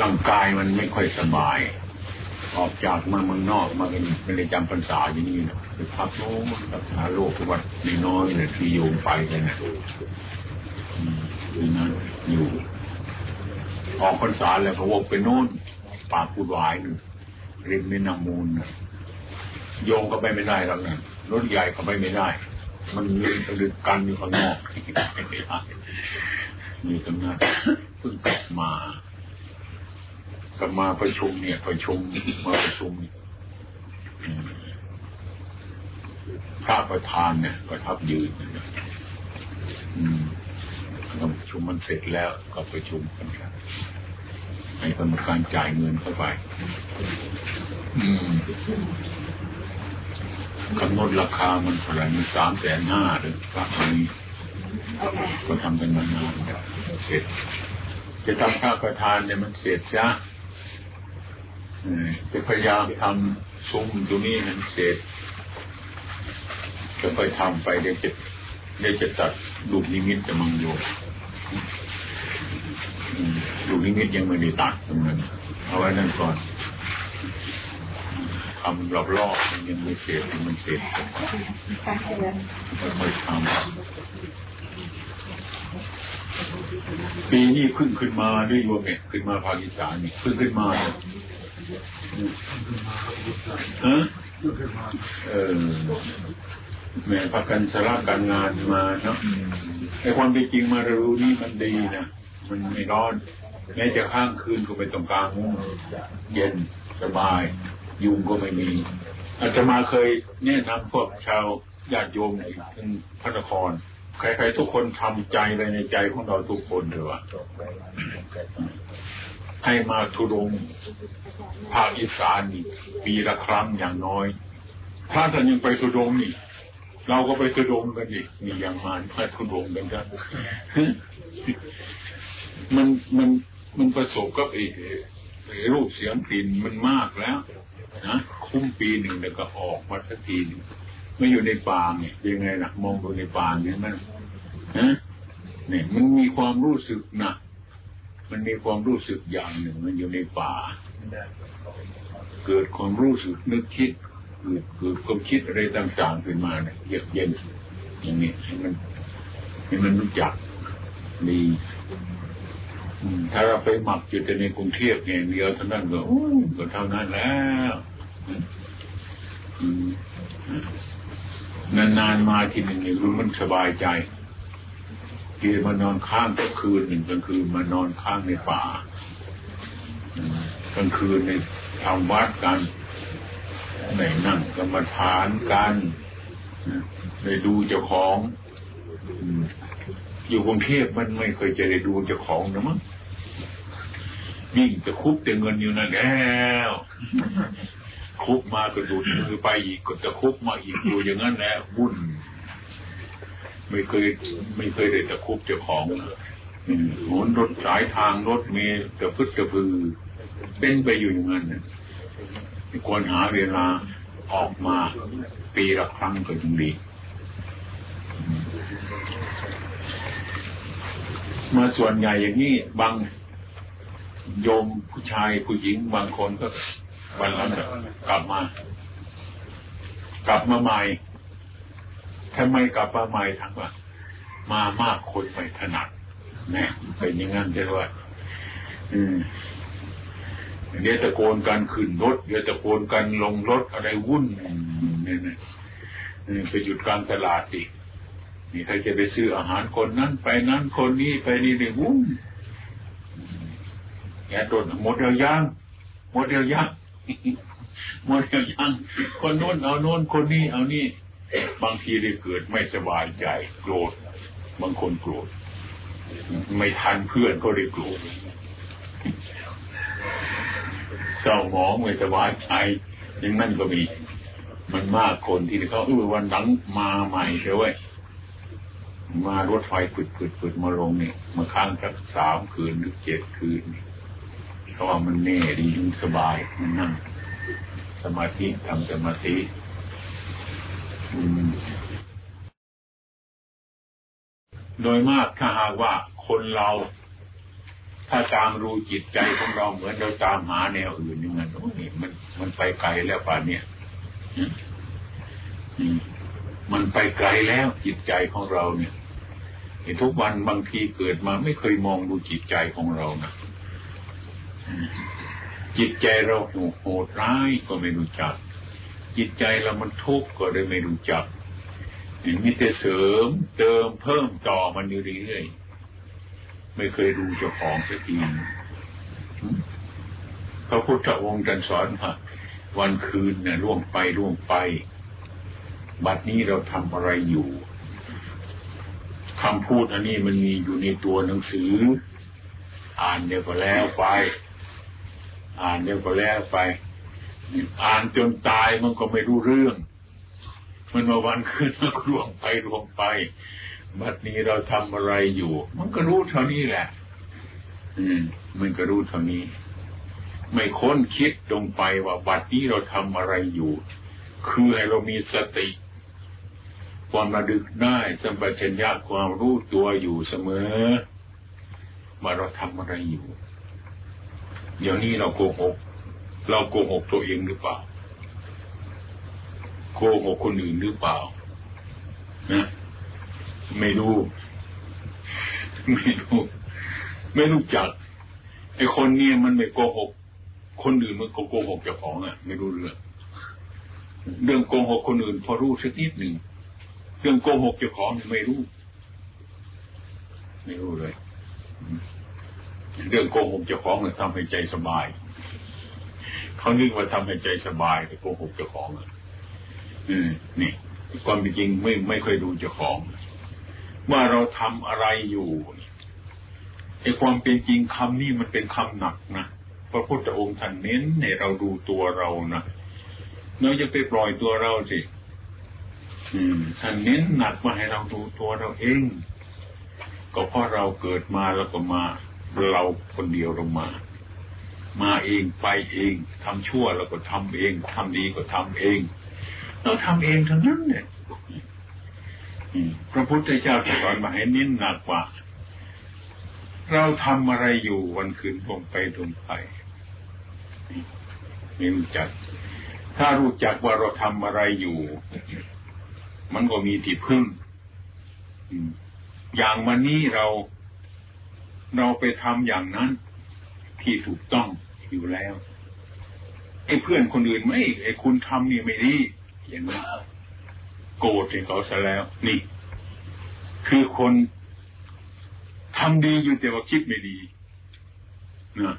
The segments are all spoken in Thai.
ร่างกายมันไม่ค่อยสบาย ออกจากมาเมืองนอกมาเป็นไม่ได้จำพรรษาอยู่นี้นะไปพักโน้มรักษาโรควัดน้อยเนี่ยที่โยมไปเลยนะที่นั้นอยู่ ออกพรรษาแล้วก็วกไปโน่นป่าปูดหวายหนึ่งริมแม่น้ำมูลนะโยงก็ไปไม่ได้แล้วนะรถใหญ่ก็ไปไม่ได้ มันลืมลึกกันอยู่ข้างนอกมีตรงนั้นเพิ่งกลับมา กลับมาประชุมเนี่ย ประชุมมาประชุมพระประธานเนี่ยประทับยืนนะอืมประชุมมันเสร็จแล้วก็ประชุมกันครับให้กรรมการจ่ายเงินเข้าไปอืมกำหนดราคามันเท่าไหร่มันสามแสนห้าหรือพระนี้ก็ทำกันมานานเสร็จ จะทำพระประธานเนี่ยมันเสร็จจ้า จะพยายามทำซุ้มตรงนี้มันเสร็จจะไปทำไปเดี๋ยวจะเดี๋ยวจะตัดลูกนิมิตจะมังโยลูกนิมิตยังไม่ได้ตัดตรงนั้นเอาไว้นั่นก่อนทำรอบรอบมันยังไม่เสร็จมันเสร็จค่อยๆทำปีนี้ขึ้นขึ้นมาด้วยโยมเนี่ยขึ้นมาภาคอีสานนี่ขึ้นขึ้นมาเลย ฮะเออแม่พักกันสระการงานมาเนาะไอ้ความเป็นจริงมารู้นี่มันดีนะมันไม่ร้อนแม้จะข้างคืนก็ไปตรงกลางมุ้งเย็นสบาย ยุงก็ไม่มีอาจจะมาเคยแนะนำพวกชาวญาติโยมทั้งพระนครใครๆทุกคนทำใจไว้ในใจของเราทุกคนเลยว่า ให้มาทุดงภาคอีสานนี่ปีละครั้งอย่างน้อยถ้าท่านยังไปทุดงนี่ เราก็ไปทุดงกันอีกนี่อย่างมานพาทุดงกันกันมันมันมันประสบกับไอ้รูปเสียงกลิ่นมันมากแล้วนะคุ้มปีหนึ่งแล้วก็ออกมาสักทีนึงไม่อยู่ในป่าเนี่ยยังไงล่ะมองดูในป่าเนี่ยมันฮะเนี่ยมันมีความรู้สึกนะ มันมีความรู้สึกอย่างหนึ่ง มันอยู่ในป่า เกิดความรู้สึกนึกคิดเกิดเกิดความคิดอะไรต่างๆขึ้นมาเนี่ยเยือกเย็นอย่างนี้ให้มันให้มันรู้จักดีถ้าเราไปหมักอยู่แต่ในกรุงเทพอย่างเดียวเท่านั้นก็ก็เท่านั้นแล้วนานๆมาทีหนึ่งรู้มันสบายใจ กีมานอนข้างก็คืนหนึ่งกลางคืนมานอนข้างในป่ากลางคืนในทำวัดกันในนั่งกรรมฐานกันในดูเจ้าของอยู่กรุงเทพมันไม่เคยจะได้ดูเจ้าของนะมั้งยิ่งจะคุบแต่เงินอยู่นั่นแล้วคุบมาก็ดูดมือไปอีกก็จะคุบมาอีกอยู่อย่างนั้นแหละวุ่น ไม่เคยไม่เคยได้ตะคุบเจ้าของหมุนรถสายทางรถเมล์ตะพึดตะพือ เป็นไปอยู่อย่างนั้นนะควรหาเวลาออกมาปีละครั้งก็ยังดี มาส่วนใหญ่อย่างนี้บางโยมผู้ชายผู้หญิงบางคนก็วันหลังกลับมา กลับมาใหม่ ทำไมกลับมาใหม่ทั้งว่ามามากคนไม่ถนัดนะเป็นอย่างนั้นใช่ไหมอืมเดี๋ยวตะโกนกันขึ้นรถเดี๋ยวตะโกนกันลงรถอะไรวุ่นเนี่ยนะไปหยุดกลางตลาดดินี่ใครจะไปซื้ออาหารคนนั้น ไปนั้นคนนี้ไปนี่เนี่ยวุ่นแกโดนหมดเดียวยังหมดเดียวยังหมดเดียวยังคนโน้นเอาโน้นคนนี้เอานี่ บางทีได้เกิดไม่สบายใจโกรธ บางคนโกรธ ไม่ทันเพื่อนก็ได้โกรธเศร้าหมองไม่สบายใจยังนั่นก็มี มันมากคนที่เขาเออวันหลังมาใหม่เฉยมารถไฟผึดผึดผึดมาลงเนี่ยมาค้างสักสามคืนหรือเจ็ดคืนเขาว่ามันแน่ดีสบายมันนั่งสมาธิทำสมาธิ โดยมากถ้าหากว่าคนเรา ถ้าตามรู้จิตใจของเราเหมือนเราตามหาแนวอื่นนี่มันโอ้ยมันมันไปไกลแล้วป่านเนี้ยมันไปไกลแล้วจิตใจของเราเนี่ยทุกวันบางทีเกิดมาไม่เคยมองดูจิตใจของเรานะจิตใจเราโหดร้ายก็ไม่รู้จัก จิตใจเรามันทุกข์ก็ได้ไม่รู้จักมีแต่เสริมเติมเพิ่มต่อมันอยู่เรื่อยไม่เคยดูเจ้าของสักทีพระพุทธองค์จันสอนว่าวันคืนเนี่ยล่วงไปล่วงไป บัดนี้เราทำอะไรอยู่คำพูดอันนี้มันมีอยู่ในตัวหนังสือ อ่านเดี๋ยวก็แล้วไป อ่านเดี๋ยวก็แล้วไป อ่านจนตายมันก็ไม่รู้เรื่อง มันมาวันคืนมันล่วงไปล่วงไปบัดนี้เราทำอะไรอยู่ มันก็รู้เท่านี้แหละ อืม มันก็รู้เท่านี้ ไม่ค้นคิดลงไปว่าบัดนี้เราทำอะไรอยู่ คือให้เรามีสติ ความระลึกได้สัมปชัญญะความรู้ตัวอยู่เสมอว่าเราทำอะไรอยู่ เดี๋ยวนี้เราโกหก เราโกหกตัวเองหรือเปล่า โกหกคนอื่นหรือเปล่านะไม่รู้ไม่รู้ไม่รู้จักไอ้คนเนี่ยมันไม่โกหก คนอื่นมันโกหกเจ้าของอะ ไม่รู้เรื่องเรื่องโกหกคนอื่น พอรู้สักนิดหนึ่งเรื่องโกหกเจ้าของไม่รู้ ไม่รู้เลย เรื่องโกหกเจ้าของมันทำให้ใจสบาย เขานึกว่าทำให้ใจสบายแต่โกหกเจ้าของอะอืมนี่ ความจริงไม่ไม่ค่อยดูเจ้าของ ว่าเราทำอะไรอยู่ไอ้ความเป็นจริงคำนี้มันเป็นคำหนักนะพระพุทธองค์ท่านเน้นในเราดูตัวเรานะเราจะไปปล่อยตัวเราสิท่านเน้นหนักมาให้เราดูตัวเราเอง ก็เพราะเราเกิดมาแล้วก็มา เราคนเดียวเรามา มาเองไปเองทำชั่วเราก็ทำเองทำดีก็ทำเอง เราทำเองทั้งนั้นเนี่ยพระพุทธเจ้าสอนมาให้เน้นหนักว่า เราทำอะไรอยู่วันคืนลงไปลงไปไม่รู้จัก ถ้ารู้จักว่าเราทำอะไรอยู่ มันก็มีที่พึ่งอย่างวันนี้เราเราไปทำอย่างนั้น ที่ถูกต้องอยู่แล้วไอ้เพื่อนคนอื่นไม่ไอ้คุณทำนี่ไม่ดีอย่างนี้โกรธให้เขาซะแล้วนี่ คือคนทำดีอยู่แต่ว่าคิดไม่ดีนะ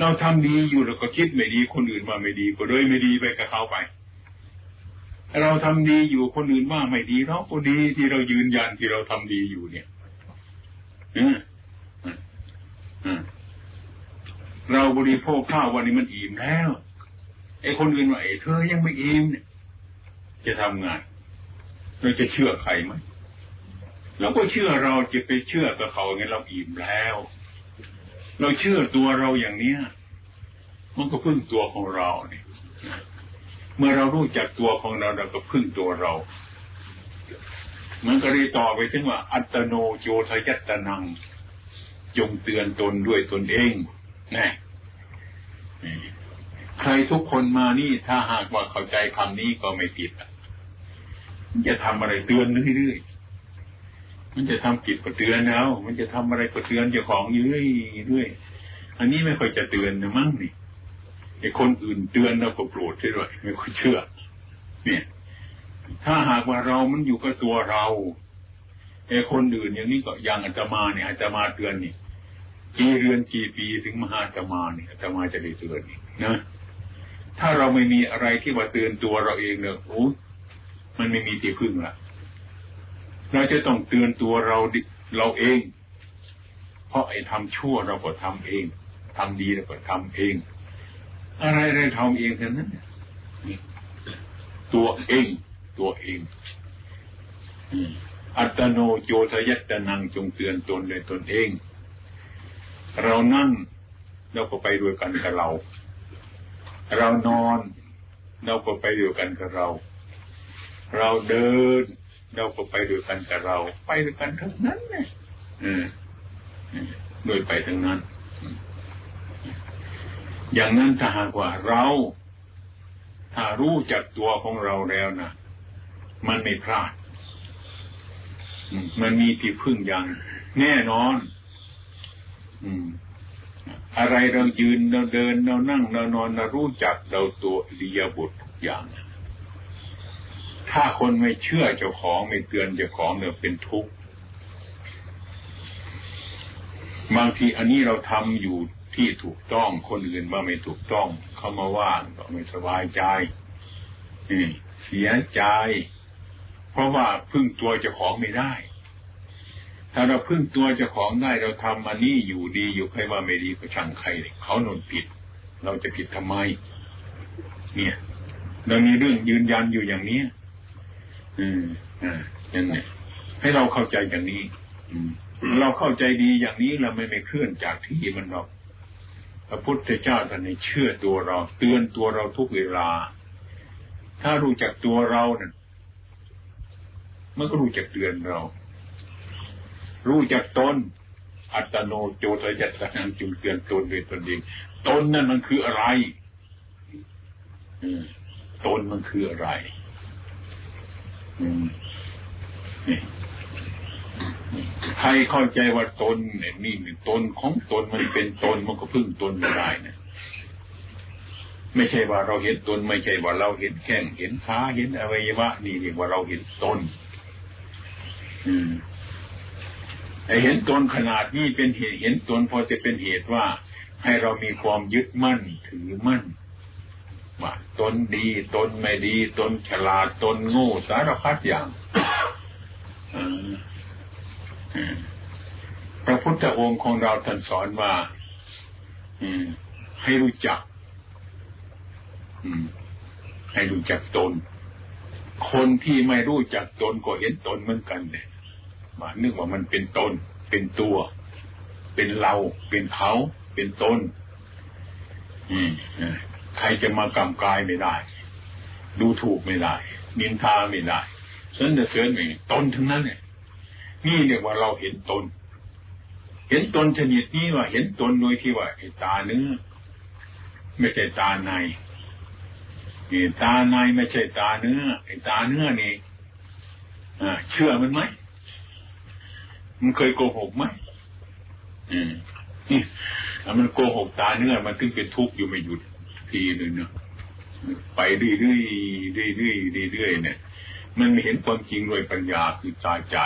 เราทำดีอยู่แล้วก็คิดไม่ดี คนอื่นว่าไม่ดี ก็เลยไม่ดีไปกับเขาไป เราทำดีอยู่คนอื่นว่าไม่ดีเราก็ดีที่เรายืนยันที่เราทำดีอยู่เนี่ย เราบริโภคข้าววันนี้มันอิ่มแล้วไอ้คนอื่นว่าไอ้เธอยังไม่อิ่มเนี่ยจะทำงานเราจะเชื่อใครไหมเราก็เชื่อเราจะไปเชื่อกับเขาไงเราอิ่มแล้ว เราเชื่อตัวเราอย่างเนี้ยมันก็พึ่งตัวของเราเนี่ยเมื่อเรารู้จักตัวของเราเราก็พึ่งตัวเรามันก็เลยต่อไปถึงว่า อัตโนโยทยัตนัง จงเตือนตนด้วยตนเอง นะใครทุกคนมานี่ ถ้าหากว่าเข้าใจคำนี้ก็ไม่ผิดอะจะทำอะไรเตือนเรื่อยๆมันจะทำกิจก็เตือนแล้ว มันจะทำอะไรก็เตือนเจ้าของเรื่อยๆอันนี้ไม่ค่อยจะเตือนนะมั้งนี่ไอ้คนอื่นเตือนเราก็โกรธด้วยไม่ค่อยเชื่อ เนี่ย ถ้าหากว่าเรามันอยู่กับตัวเราไอ้คนอื่นอย่างนี้ก็อย่างอาตมาเนี่ยอาตมาเตือนนี่ กี่เรือนกี่ปีถึงมหาอาตมาเนี่ยอาตมาจะได้เตือนนี่นะ ถ้าเราไม่มีอะไรที่ว่าเตือนตัวเราเองเนี่ยโอ้มันไม่มีที่พึ่งละเราจะต้องเตือนตัวเราเราเอง เพราะไอ้ทำชั่วเราก็ทำเองทำดีเราก็ทำเอง อะไรอะไรทำเองเท่านั้นตัวเอง ตัวเองอัตโนโยทยัตนังจงเตือนตนเลยตนเอง เรานั่งเราก็ไปด้วยกันกับเรา เรานอนเราก็ไปด้วยกันกับเรา เราเดินเราก็ไปด้วยกันกับเรา ไปด้วยกันทั้งนั้นเนี่ยโดยไปทั้งนั้น อย่างนั้นถ้าหากว่าเรา ถ้ารู้จักตัวของเราแล้วนะมันไม่พลาด มันมีที่พึ่งอย่างแน่นอน อะไรเรายืนเราเดินเรานั่งเรานอนเรารู้จักเราตัวอริยบุตรทุกอย่าง ถ้าคนไม่เชื่อเจ้าของไม่เตือนเจ้าของเนี่ยเป็นทุกข์บางทีอันนี้เราทำอยู่ที่ถูกต้องคนอื่นว่าไม่ถูกต้อง เขามาว่าก็ไม่สบายใจเสียใจ เพราะว่าพึ่งตัวเจ้าของไม่ได้ ถ้าเราพึ่งตัวเจ้าของได้เราทำอันนี้อยู่ดีอยู่ใครว่าไม่ดีก็ช่างใครเขาหนุนผิด เราจะผิดทำไม เนี่ยเรามีเรื่องยืนยันอยู่อย่างนี้อืมอ่าอย่างนี้ให้เราเข้าใจอย่างนี้ อืมเราเข้าใจดีอย่างนี้เราไม่ไม่เคลื่อนจากที่มันหรอกพระพุทธเจ้าท่านเชื่อตัวเรา เตือนตัวเราทุกเวลา ถ้ารู้จักตัวเราเนี่ยมันก็รู้จักเตือนเรา รู้จักตน อัตโนโจทยัตสังจุงเตือนตนโดยตนเองตนนั่นมันคืออะไรตนมันคืออะไรอืมนี่ใครเข้าใจว่าตนเนี่ยนี่ตนของตนมันเป็นตนมันก็พึ่งตนไม่ได้นะไม่ใช่ว่าเราเห็นตน ไม่ใช่ว่าเราเห็นแข้งเห็นขาเห็นอวัยวะนี่เรียกว่าเราเห็นตน อืม เห็นตนขนาดนี้เป็นเหตุเห็นตนพอจะเป็นเหตุว่า ให้เรามีความยึดมั่นถือมั่นว่าตนดีตนไม่ดี ตนฉลาดตนโง่สารพัดอย่างพระพุทธองค์ของเราท่านสอนว่าให้รู้จักให้รู้จักตน คนที่ไม่รู้จักตนก็เห็นตนเหมือนกันเลย มานึกว่ามันเป็นตน เป็นตัว เป็นเรา เป็นเขา เป็นตนใครจะมากำกายไม่ได้ ดูถูกไม่ได้ นินทาไม่ได้เสนอเสริญไม่ตนทั้งนั้นเนี่ยนี่เรียกว่าเราเห็นตน เห็นตนชนิดนี้ว่า เห็นตนโดยที่ว่าตาเนื้อไม่ใช่ตาในตาในไม่ใช่ตาเนื้อตาเนื้อนี่เชื่อมันไหม มันเคยโกหกไหมอืมนี่มันโกหกตาเนื้อมันถึงเป็นทุกข์อยู่ไม่หยุดทีหนึ่งเนาะไปเรื่อยๆเรื่อยๆเรื่อยๆเนี่ย มันไม่เห็นความจริงโดยปัญญาคือตาใจ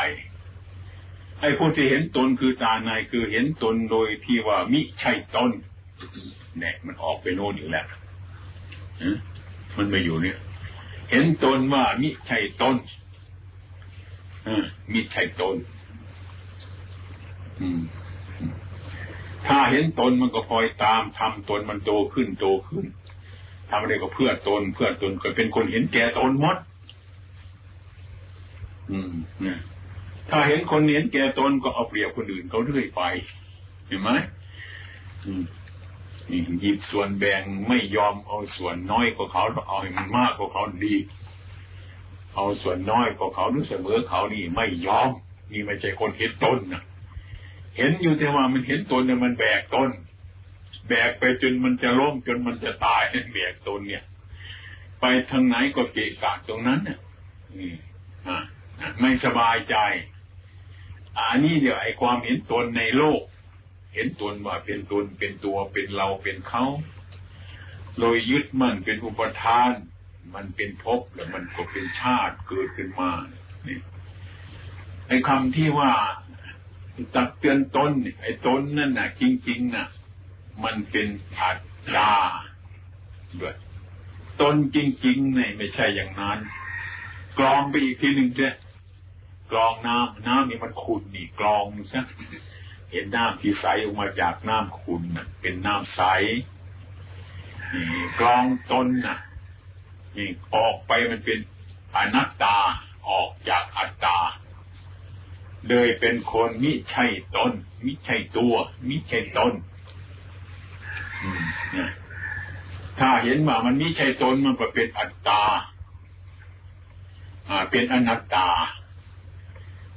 ไอ้ผู้ที่เห็นตนคือตาในคือเห็นตนโดยที่ว่ามิใช่ตนเนี่ยมันออกไปโน่นอยู่แล้วมันไม่อยู่เนี่ย เห็นตนว่ามิใช่ตนมิใช่ตน ถ้าเห็นตนมันก็คอยตามทำตนมันโตขึ้นโตขึ้นทำอะไรก็เพื่อตน เพื่อตนก็เป็นคนเห็นแก่ตนหมดอืมถ้าเห็นคนเห็นแก่ตนก็เอาเปรียบคนอื่นเขาเรื่อยไป เห็นไหมนี่หยิบส่วนแบ่งไม่ยอมเอาส่วนน้อยกว่าเขาเอาให้มันมากกว่าเขาดี เอาส่วนน้อยกว่าเขาหรือเสมอเขานี่ไม่ยอมนี่ไม่ใช่คนเห็นตนนะ เห็นอยู่แต่ว่ามันเห็นตนเนี่ยมันแบกตนแบกไปจนมันจะล้มจนมันจะตายแบกตนเนี่ย ไปทางไหนก็เกะกะตรงนั้นเนี่ยอ่าไม่สบายใจ อันนี้เดี๋ยวไอ้ความเห็นตนในโลก เห็นตนว่าเป็นตนเป็นตัวเป็นเราเป็นเขาโดยยึดมันเป็นอุปทาน มันเป็นภพแล้วมันก็เป็นชาติเกิดขึ้นมานี่ไอ้คำที่ว่า ตักเตือนตนไอ้ตนนั่นน่ะ จริงๆน่ะ มันเป็นอัตตาด้วยตนจริงๆเนี่ยไม่ใช่อย่างนั้น กรองไปอีกทีหนึ่งเจ้กรองน้ำน้ำนี่มันขุ่นนี่กรองซะเห็นน้ำที่ใสออกมาจากน้ำขุ่นเป็นน้ำใสนี่กรองตนน่ะนี่ออกไปมันเป็นอนัตตาออกจากอัตตา เลยเป็นคนมิใช่ตนมิใช่ตัว มิใช่ตนถ้าเห็นว่ามันมิใช่ตนมันก็เป็นอัตตาอ่าเป็นอนัตตา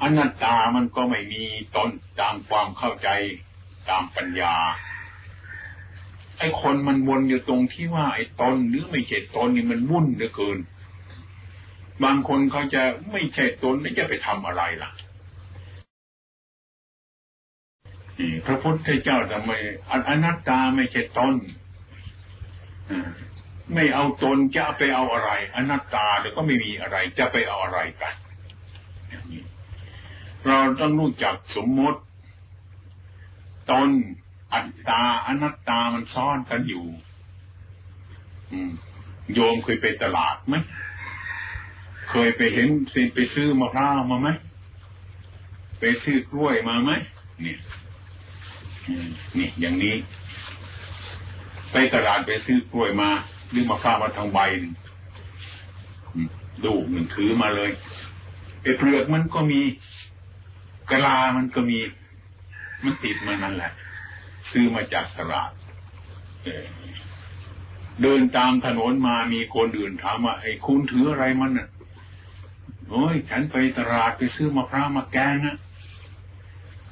อนัตตามันก็ไม่มีตนตามความเข้าใจตามปัญญาไอ้คนมันวนอยู่ตรงที่ว่าไอ้ตนหรือไม่ใช่ตนนี่มันวุ่นเหลือเกิน บางคนเขาจะไม่ใช่ตนแล้วจะไปทำอะไรล่ะ พระพุทธเจ้าทำไมอนัตตาไม่ใช่ตนไม่เอาตนจะไปเอาอะไร อนัตตาเดี๋ยวก็ไม่มีอะไร จะไปเอาอะไรกันเราต้องรู้จักสมมติ ตนอัตตา อนัตตามันซ่อนกันอยู่โยมเคยไปตลาดไหมเคยไปเห็นสิไปซื้อมะพร้าวมาไหมไปซื้อกล้วยมาไหมเนี่ย นี่อย่างนี้ ไปตลาดไปซื้อกล้วยมาหรือมะพร้าวมาทางใบดูหนึ่งถือมาเลยไอ้เปลือกมันก็มีกะลามันก็มี มันติดมานั่นแหละ ซื้อมาจากตลาดเดินตามถนนมามีคนอื่นถามว่าไอ้คุณถืออะไรมันน่ะโอ้ยฉันไปตลาดไปซื้อมะพร้าวมาแกงนะ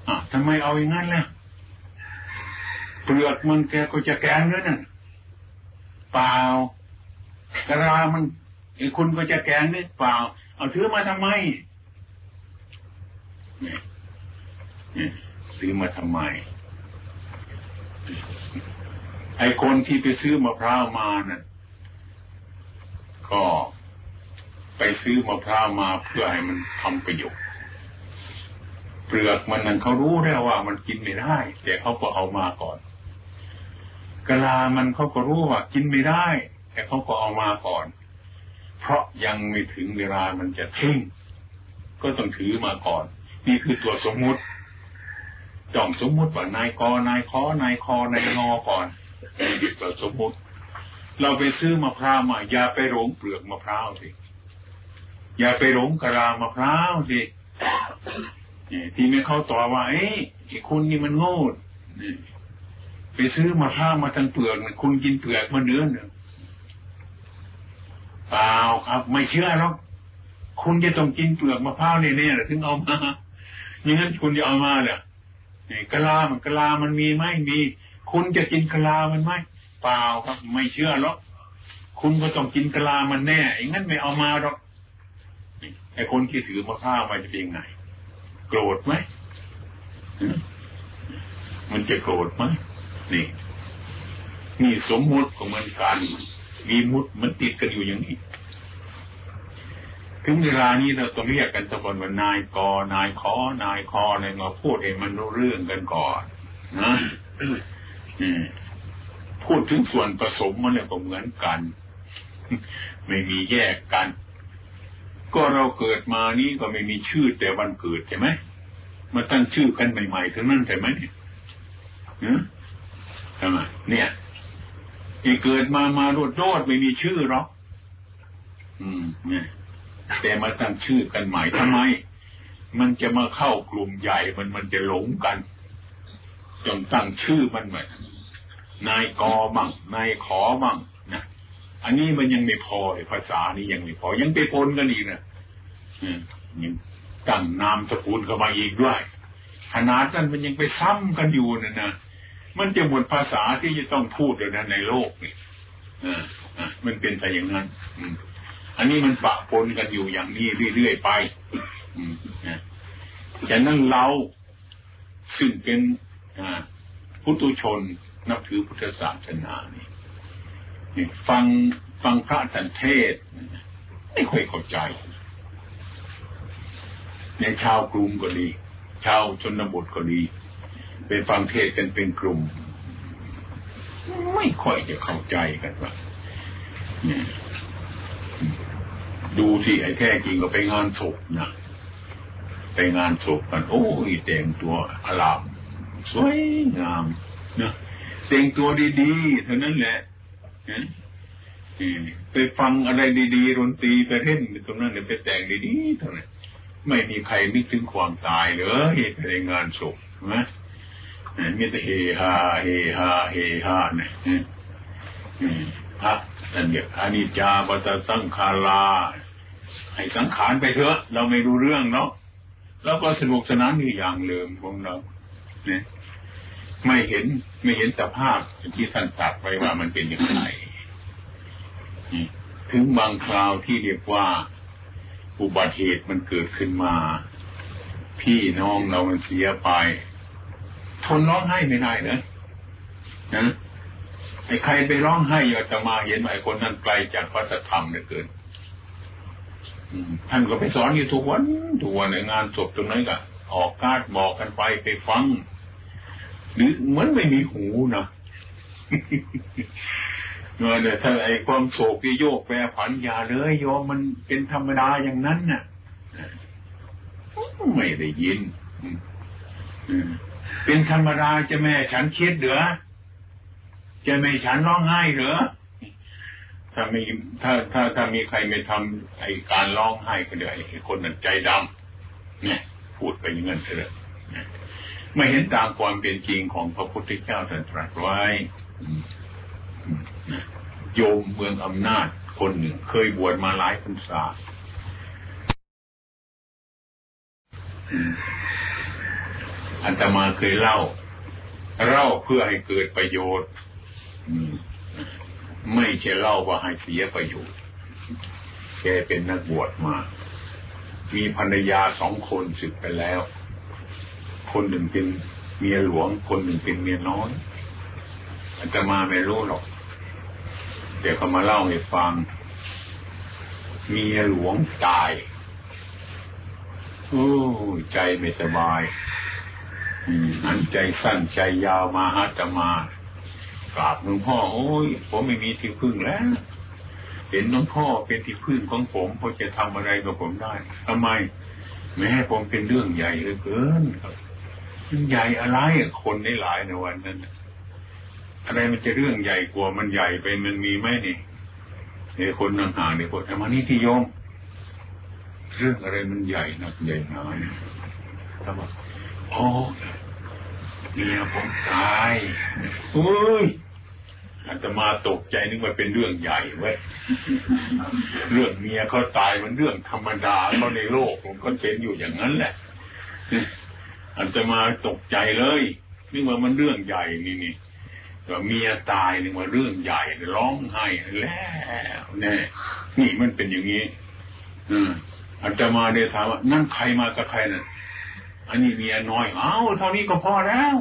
อะทำไมเอาอย่างนั้นล่ะ ปลือกมันแกก็จะแกงด้วยนั่นเปล่ากระลามันไอ้คุณก็จะแกงนี่เปล่า เอาถือมาทำไมซื้อมาทำไม ไอ้คนที่ไปซื้อมะพร้าวมาน่ะก็ไปซื้อมะพร้าวมาเพื่อให้มันทำประโยชน์เปลือกมันนั้นเขารู้แล้วว่ามันกินไม่ได้ แต่เขาก็เอามาก่อน กะลามันเขาก็รู้ว่ากินไม่ได้ แต่เขาก็เอามาก่อน เพราะยังไม่ถึงเวลามันจะทิ้งก็ต้องถือมาก่อน นี่คือตัวสมมุติจ้องสมมุติว่านายกนายคอนายคอนายงอก่อนตัวสมมุติ เราไปซื้อมะพร้าวมาอย่าไปหลงเปลือกมะพร้าวสิอย่าไปหลงกระลามะพร้าวสิที่ไม่เข้าต่อว่าเอ้ยคุณนี่มันโง่ ไปซื้อมะพร้าวมาทั้งเปลือกคุณกินเปลือกมาเนื้อเนี่ยเปล่าครับ ไม่เชื่อหรอกคุณจะต้องกินเปลือกมะพร้าวเนี่ยเนี่ยถึงเอามาอย่างนั้นคุณจะเอามาเนี่ยกะลามันกะลามันมีไหมมี คุณจะกินกะลามันไหมเปล่าครับ ไม่เชื่อหรอกคุณก็ต้องกินกะลามันแน่อย่างนั้นไม่เอามาหรอกไอ้คนที่ถือมะพร้าวมาจะเป็นไง โกรธไหมมันจะโกรธไหม นี่นี่สมมุติของมันการมีมุดมันติดกันอยู่อย่างนี้ ถึงเวลานี้เราต้องเรียกกันตะกอนว่านายกอนายขอนายคอนายมาพูดเองมันรู้เรื่องกันก่อนนะพูดถึงส่วนผสมมันเนี่ยก็เหมือนกัน ไม่มีแยกกัน ก็เราเกิดมานี้ก็ไม่มีชื่อแต่วันเกิดใช่ไหมมาตั้งชื่อกันใหม่ๆทั้งนั้นใช่ไหมเนี่ย ทำไมเนี่ยอีเกิดมามาโดดโดดไม่มีชื่อหรอกอืม เนี่ย แต่มาตั้งชื่อกันใหม่ทำไม มันจะมาเข้ากลุ่มใหญ่มันมันจะหลงกันจนตั้งชื่อมันใหม่นายกอบังนายขอบังนะอันนี้มันยังไม่พอภาษานี้ยังไม่พอ ยังไปปนกันอีกนะยังตั้งนามสกุลเข้ามาอีกด้วย ขนาดนั้นมันยังไปซ้ำกันอยู่นะนะ มันจะหมดภาษาที่จะต้องพูดเดี๋ยวนั้นในโลกนี่อ่ามันเป็นไปอย่างนั้นอันนี้มันปะปนกันอยู่อย่างนี้เรื่อยๆไปฉะนั้นเราซึ่งเป็นพุทุชนนับถือพุทธศาสนานี่ฟังฟังพระสันเทศ ไม่ค่อยเข้าใจ ในชาวกรุงก็ดี ชาวชนบทก็ดี เป็นฟังเทศกันเป็นกลุ่ม ไม่ค่อยจะเข้าใจกันว่าดูที่ไอ้แท้จริงก็ไปงานศพนะไปงานศพกัน โอ้ยแต่งตัวอลามสวยงามนะแต่งตัวดีๆเท่านั้นแหละไปฟังอะไรดีๆดนตรีไปเล่นตรงนั้นเนี่ยไปแต่งดีๆเท่านั้นไม่มีใครนึกถึงความตายเลยในงานศพนะมี แต่เฮฮาเฮฮาเฮฮาเนี่ยพระนั่นเดียอานิจจาปัตสังขาราให้สังขารไปเถอะ เราไม่รู้เรื่องเนาะแล้วก็สนุกสนานอยู่อย่างเลิมของเราเนี่ยไม่เห็นไม่เห็นสภาพที่ท่านตรัสไว้ว่ามันเป็นอย่างไรถึงบางคราวที่เรียกว่าอุบัติเหตุมันเกิดขึ้นมา พี่น้องเรามันเสียไป ทนร้องไห้ไม่ได้นะนะไอ้ใครไปร้องไห้อยากจะมาเห็นไอ้คนนั้นไกลจากพระธรรมเหลือเกินท่านก็ไปสอนอยู่ทุกวันทุกวันในงานศพตรงนั้นก็ออกการบอกกันไปไปฟัง หรือเหมือนไม่มีหูนะเงินเนี่ยถ้าไอ้ความโศกโยกแปรผันอย่าเลยโยมมันเป็นธรรมดาอย่างนั้นน่ะไม่ได้ยิน เป็นธรรมดาจะแม่ฉันคิดเหรือ จะไม่ฉันร้องไห้เหรอถ้ามีถ้าถ้าถ้ามีใครไม่ทำไอ้การร้องไห้ก็เดี๋ยวไอ้คนนั้นใจดำเนี่ย พูดไปอย่างนั้นเลยไม่เห็นตามความเป็นจริงของพระพุทธเจ้าทันตรัสไว้โยมเมืองอำนาจคนหนึ่งเคยบวชมาหลายพรรษา อันตมาเคยเล่า เล่าเพื่อให้เกิดประโยชน์ไม่ใช่เล่าว่าให้เสียประโยชน์ แกเป็นนักบวชมา มีภรรยาสองคนสึกไปแล้ว คนหนึ่งเป็นเมียหลวง คนหนึ่งเป็นเมียน้อยอาจจะมาไม่รู้หรอก เดี๋ยวเขามาเล่าให้ฟัง เมียหลวงตาย โอ้ใจไม่สบาย อันใจสั้นใจยาวมาหาจะมากราบหลวงพ่อโอ้ยผมไม่มีที่พึ่งแล้ว เห็นหลวงพ่อเป็นที่พึ่งของผมพอจะทำอะไรกับผมได้ทำไม แม้ผมเป็นเรื่องใหญ่เหลือเกินครับใหญ่อะไรคนได้หลายในวันนั้นอะไรมันจะเรื่องใหญ่กว่ามันใหญ่ไปมันมีไหมนี่ไอ้คนนั่งห่างเนี่ยคนทำมานี่ที่โยมเรื่องอะไรมันใหญ่นักใหญ่หนาเนี่ยทำไมโอ้ เมียผมตายเฮ้ยอาตมาตกใจนึกว่าเป็นเรื่องใหญ่เว้ยเรื่องเมียเขาตายมันเรื่องธรรมดาเขาในโลกผมก็เห็นอยู่อย่างนั้นแหละอาตมาตกใจเลยนึกว่ามันเรื่องใหญ่นี่นี่ว่าเมียตายนึกว่าเรื่องใหญ่ร้องไห้แล้วแน่นี่มันเป็นอย่างนี้อืมอาตมาเดถามว่านั่นใครมากับใครน่ะ อันนี้เมียน้อย เอ้าเท่านี้ก็พอแล้ว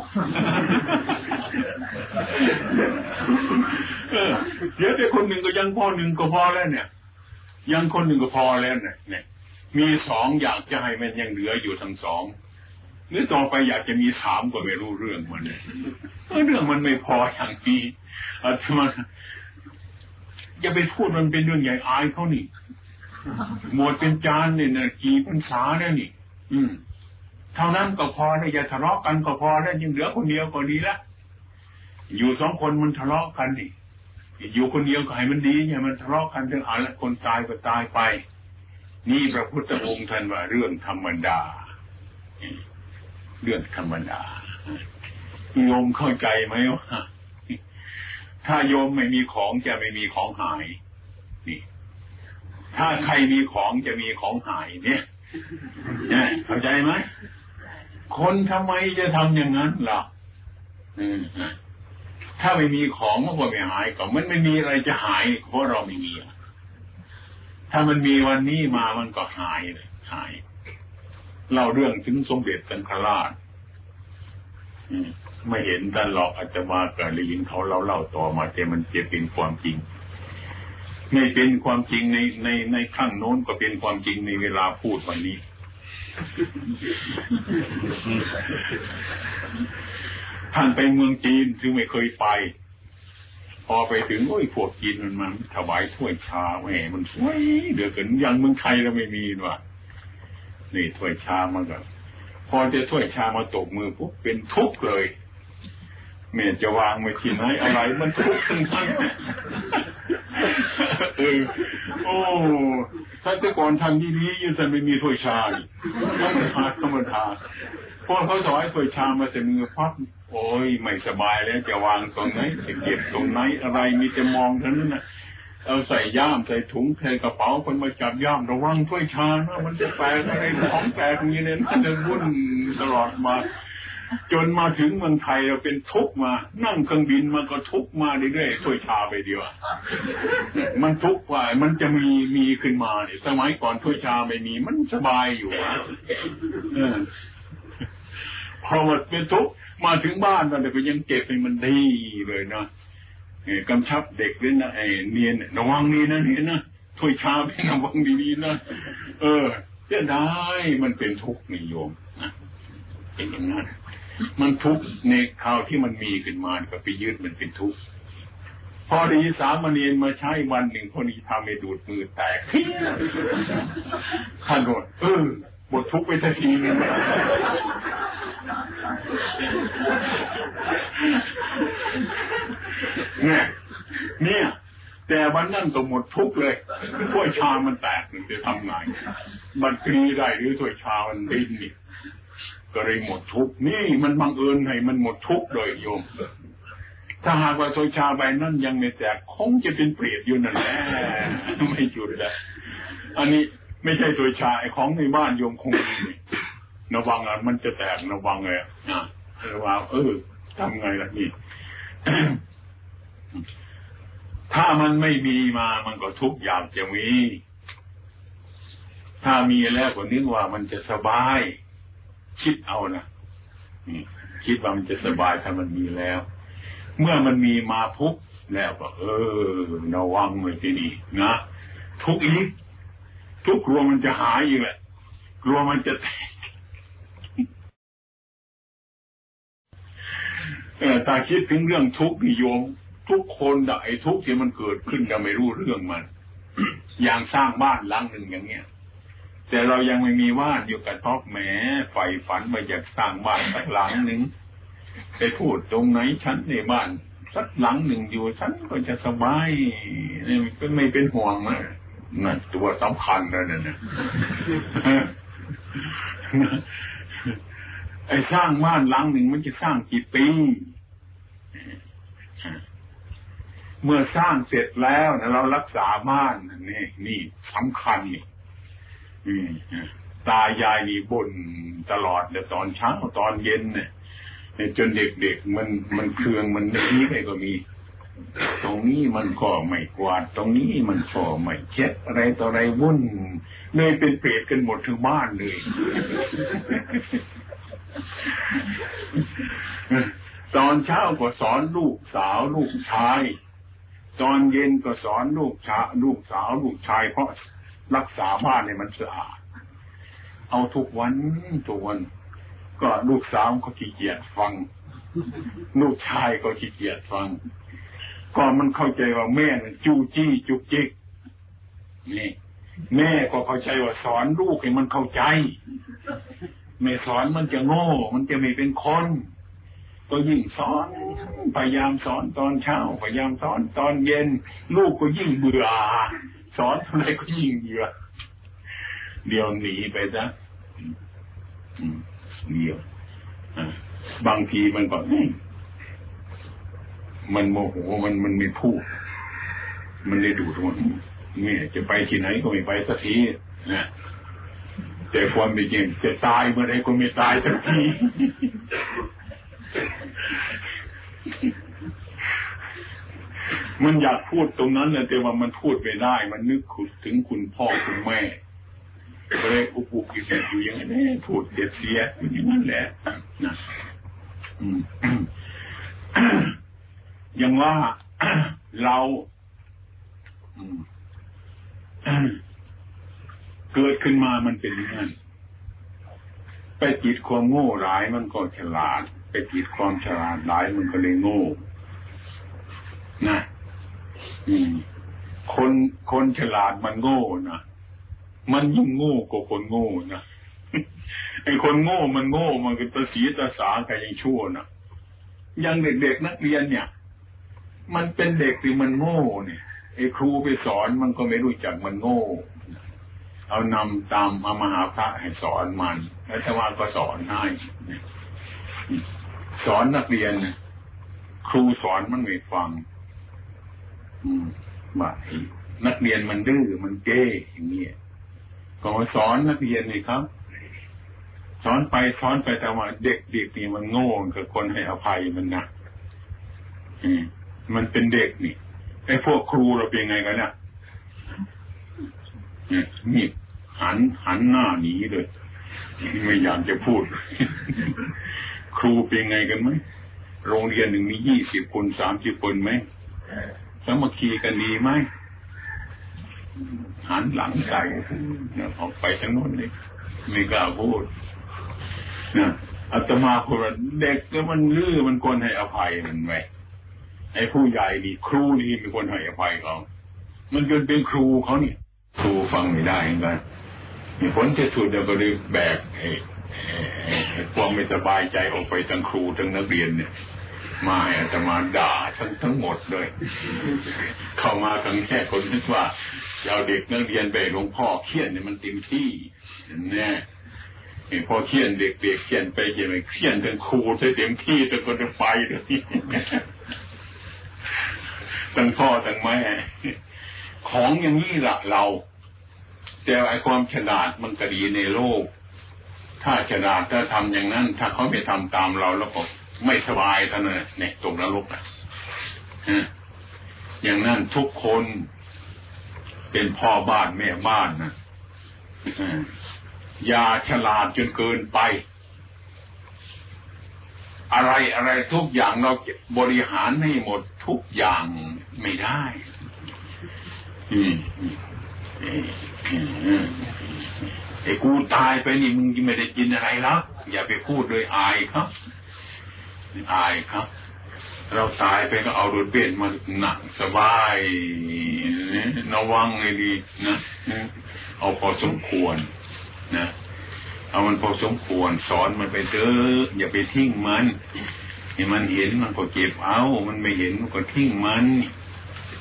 เดี๋ยวแต่คนหนึ่งก็ยังพอหนึ่งก็พอแล้วเนี่ย ยังคนหนึ่งก็พอแล้วเนี่ยเนี่ย มีสองอยากจะให้มันยังเหลืออยู่ทั้งสองหรือต่อไปอยากจะมีสามก็ไม่รู้เรื่องมันเนี่ยเรื่องมันไม่พออย่างนี้อาตมาอย่าไปพูดมันเป็นเรื่องใหญ่อายเขานี่หมดเป็นจานเนี่ยนะกี่พรรษาเนี่ยนี่ อืม เท่านั้นก็พอแล้วอย่าทะเลาะกันก็พอแล้วยังเหลือคนเดียวก็ดีละอยู่สองคนมันทะเลาะกันนี่อยู่คนเดียวก็ให้มันดีอย่ามันทะเลาะกันเรื่องอะไรคนตายก็ตายไป นี่พระพุทธองค์ท่านว่าเรื่องธรรมดา เรื่องธรรมดาโยมเข้าใจไหมว่าถ้าโยมไม่มีของจะไม่มีของหายนี่ถ้าใครมีของจะมีของหายเนี่ยเข้าใจไหม คนทำไมจะทำอย่างนั้นล่ะถ้าไม่มีของมันก็ไม่หายก็มันไม่มีอะไรจะหายเพราะเราไม่มีถ้ามันมีวันนี้มามันก็หายเลยหายเล่าเรื่องถึงสมเด็จสังฆราชไม่เห็นท่านหรอกอาจจะมาเกิดยินเขาเล่าเล่าต่อมาแต่มันจะเป็นความจริงไม่เป็นความจริงในในในข้างโน้นก็เป็นความจริงในเวลาพูดวันนี้ ท่านไปเมืองจีนซึ่งไม่เคยไป พอไปถึงโอ้ยพวกจีนมันมาถวายถ้วยชาแหมมันสวยเดือดเกินยังเมืองไทยเราไม่มีว่ะนี่ถ้วยชามาก่อนพอจะถ้วยชามาตกมือปุ๊บเป็นทุกข์เลยเมจะวางไว้ที่ไหนอะไรมันทุกข์ทั้งนั้นเออโอ้ ถ้าแต่ก่อนทำดีๆยังจะไม่มีถ้วยชาธรรมดาธรรมดาพอเขาถอยถ้วยชามาเสมือพับโอ้ยไม่สบายแล้วจะวางตรงไหนจะเก็บตรงไหนอะไรมีแต่มองเท่านั้นนะเอาใส่ย่ามใส่ถุงใส่กระเป๋าคนมาจับย่ามระวังถ้วยชานะมันจะแปลกอะไรของแปลกนี้เนี่ยมันจะวุ่นตลอดมา จนมาถึงเมืองไทยเราเป็นทุกข์มา นั่งเครื่องบินมาก็ทุกข์มาเรื่อยๆถ้วยชาไปเดียวมันทุกข์ว่ามันจะมีมีขึ้นมาเนี่ยสมัยก่อนถ้วยชาไม่มีมันสบายอยู่อะเออพอมันเป็นทุกข์มาถึงบ้านมันก็ยังเก็บให้มันดีเลยนะกำชับเด็กด้วยนะไอ้เนียนระวังนี่นะเนี่ยนะถ้วยชาเป็นระวังดีๆนะเออเสียดายมันเป็นทุกข์นิยมนะเป็นอย่างนั้น มันทุกข์ในคราวที่มันมีขึ้นมาก็ไปยึดมันเป็นทุกข์พอดีสามเณรมาใช้วันหนึ่งคนนี้ทำให้ดูดมือแตกข้าโดดเออบททุกข์ไปทันทีนึงเนี่ยเนี่ย แต่วันนั้นก็หมดทุกเลยถ้วยชามันแตกหนึ่งจะทำไงมันกรีได้หรือถ้วยชามันดิ้นนี่ ก็เลยหมดทุกนี่มันบังเอิญให้มันหมดทุกโดยโยม ถ้าหากว่าถ้วยชาใบนั้นยังไม่แตกคงจะเป็นเปรตอยู่นั่นแหละไม่หยุดแล้วอันนี้ไม่ใช่ถ้วยชาไอ้ของในบ้านโยมคงมีระวังอะมันจะแตกระวังเลยอะระวังเออทำไงล่ะนี่ถ้ามันไม่มีมามันก็ทุกอย่างจะมี ถ้ามีแล้วก็นึกว่ามันจะสบาย คิดเอานะคิดว่ามันจะสบายถ้ามันมีแล้ว เมื่อมันมีมาทุกแล้วก็ เออระวังเลยทีนี่นะทุกอีกทุกกลัวมันจะหายอีกแหละกลัวมันจะแตกตาคิดถึงเรื่องทุกข์นิยม ทุกคนไอ้ทุกข์ที่มันเกิดขึ้นก็ไม่รู้เรื่องมัน อย่างสร้างบ้านหลังหนึ่งอย่างเงี้ย แต่เรายังไม่มีบ้านอยู่กับท็อกแหมใฝ่ฝันมาอยากสร้างบ้านสักหลังหนึ่งไปพูดตรงไหนฉันในบ้านสักหลังหนึ่งอยู่ฉันก็จะสบายนี่ก็ไม่เป็นห่วงนะตัวสำคัญเลยนะไอ้สร้างบ้านหลังหนึ่งมันจะสร้างกี่ปีเมื่อสร้างเสร็จแล้วนะเรารักษาบ้านนี่นี่สำคัญนี่ ตายายนี่บ่นตลอดแต่ตอนเช้าตอนเย็นเนี่ยจนเด็กๆมันมันเคืองมันนี้ไปก็มี ตรงนี้มันก็ไม่กวาด ตรงนี้มันก็ไม่เช็ดอะไรต่ออะไรวุ่นเลยเป็นเปรตกันหมดทั้งบ้านเลยตอนเช้าก็สอนลูกสาวลูกชาย ตอนเย็นก็สอนลูกชาลูกสาวลูกชายเพราะ รักษาบ้านให้มันสะอาด เอาทุกวันทุกวัน ก็ลูกสาวก็ขี้เกียจฟัง ลูกชายก็ขี้เกียจฟัง ก็มันเข้าใจว่าแม่จู้จี้จุกจิกนี่แม่ก็เข้าใจว่าสอนลูกให้มันเข้าใจ ไม่สอนมันจะโง่ มันจะไม่เป็นคน ก็ยิ่งสอน พยายามสอนตอนเช้า พยายามสอนตอนเย็น ลูกก็ยิ่งเบื่อ สอนเท่าไรก็ยิ่งเบื่เดี๋ยวหนีไปซะเดี๋ยวบางทีมันก็มันโมโหมันมันไม่พูด มันเลยดูทั้งหมดเนี่ยจะไปที่ไหนก็ไม่ไปสักทีนะแต่ความเป็นจริงจะตายเมื่อไรก็ไม่ตายสักที มันอยากพูดตรงนั้นเลยแต่ว่ามันพูดไม่ได้ มันนึกถึงคุณพ่อคุณแม่เลยอุปุกิเสอยู่อย่างนี้พูดเสียเสียอย่างนั้นแหละนะยังว่าเราเกิดขึ้นมามันเป็นอย่างนั้นไปจิตความโง่ร้ายมันก็ฉลาด ไปติดความฉลาดหลายมันก็เลยโง่นะ คนคนฉลาดมันโง่นะมันยิ่งโง่กว่าคนโง่นะไอ้คนโง่มันโง่มันก็ตะสีตะสาใครยังชั่วนะยังเด็กๆนักเรียนเนี่ย มันเป็นเด็กที่มันโง่เนี่ยไอ้ครูไปสอนมันก็ไม่รู้จักมันโง่ เอานำตามอามหาพระให้สอนมันแล้วถ้าว่าก็สอนให้สอนนักเรียนครูสอนมันไม่ฟัง ว่านักเรียนมันดื้อมันเก้อย่างนี้ก็สอนนักเรียนนี่ครับ สอนไปสอนไปแต่ว่าเด็กเด็กนี่มันโง่กับคนให้อภัยมันนะอืมมันเป็นเด็กนี่ไอ้พวกครูเราเป็นไงกันนะเนี่ยนี่หันหันหน้าหนีเลยไม่อยากจะพูด ครูเป็นไงกันไหมโรงเรียนหนึ่งมียี่สิบคนสามสิบคนไหม สามัคคีกันดีไหมหันหลังใส่เนี่ยออกไปทั้งนู้นเลยไม่กล้าพูดนะอาตมาพูดว่าเด็กก็มันลื้อมันควรให้อภัยมันไว้ไอ้ผู้ใหญ่ดีครูนี่เป็นคนให้อภัยเขา มันจนเป็นครูเขาเนี่ยครูฟังไม่ได้เหมือนกันมีผลจะสุดเดี๋ยวก็เลยแบกไอ้ความไม่สบายใจออกไปทั้งครูทั้งนักเรียนเนี่ย มาอาตมาด่าทั้งทั้งหมดเลย เข้ามาทั้งแค่คนนึกว่าเอาเด็กนักเรียนไปหลวงพ่อเขียนเนี่ยมันเต็มที่แน่ไอ้พอเขียนเด็กเด็กเขียนไปเขียนไปเขียนทั้งครูใช้เต็มที่จนคนจะไปเลยทั้งพ่อทั้งแม่ของอย่างนี้ละเรา แต่ไอ้ความฉลาดมันก็ดีในโลก ถ้าฉลาดถ้าทำอย่างนั้น ถ้าเขาไม่ทำตามเราแล้วก็ ไม่สบายท่านเลยเนี่ยตกนรกอะอย่างนั้นทุกคนเป็นพ่อบ้านแม่บ้านนะอย่าฉลาดจนเกินไป อะไรอะไรทุกอย่างเราบริหารให้หมดทุกอย่างไม่ได้อืไอ้กูตายไปนี่มึงไม่ได้กินอะไรแล้วอย่าไปพูดโดยอายครับ อายครับ เราตายไปก็เอารถเบนมาหนักสบายนะวังเลยดีนะเอาพอสมควร นะเอามันพอสมควรสอนมันไปเถอะอย่าไปทิ้งมันให้มันเห็นมันก็เก็บเอา มันไม่เห็นมันก็ทิ้งมัน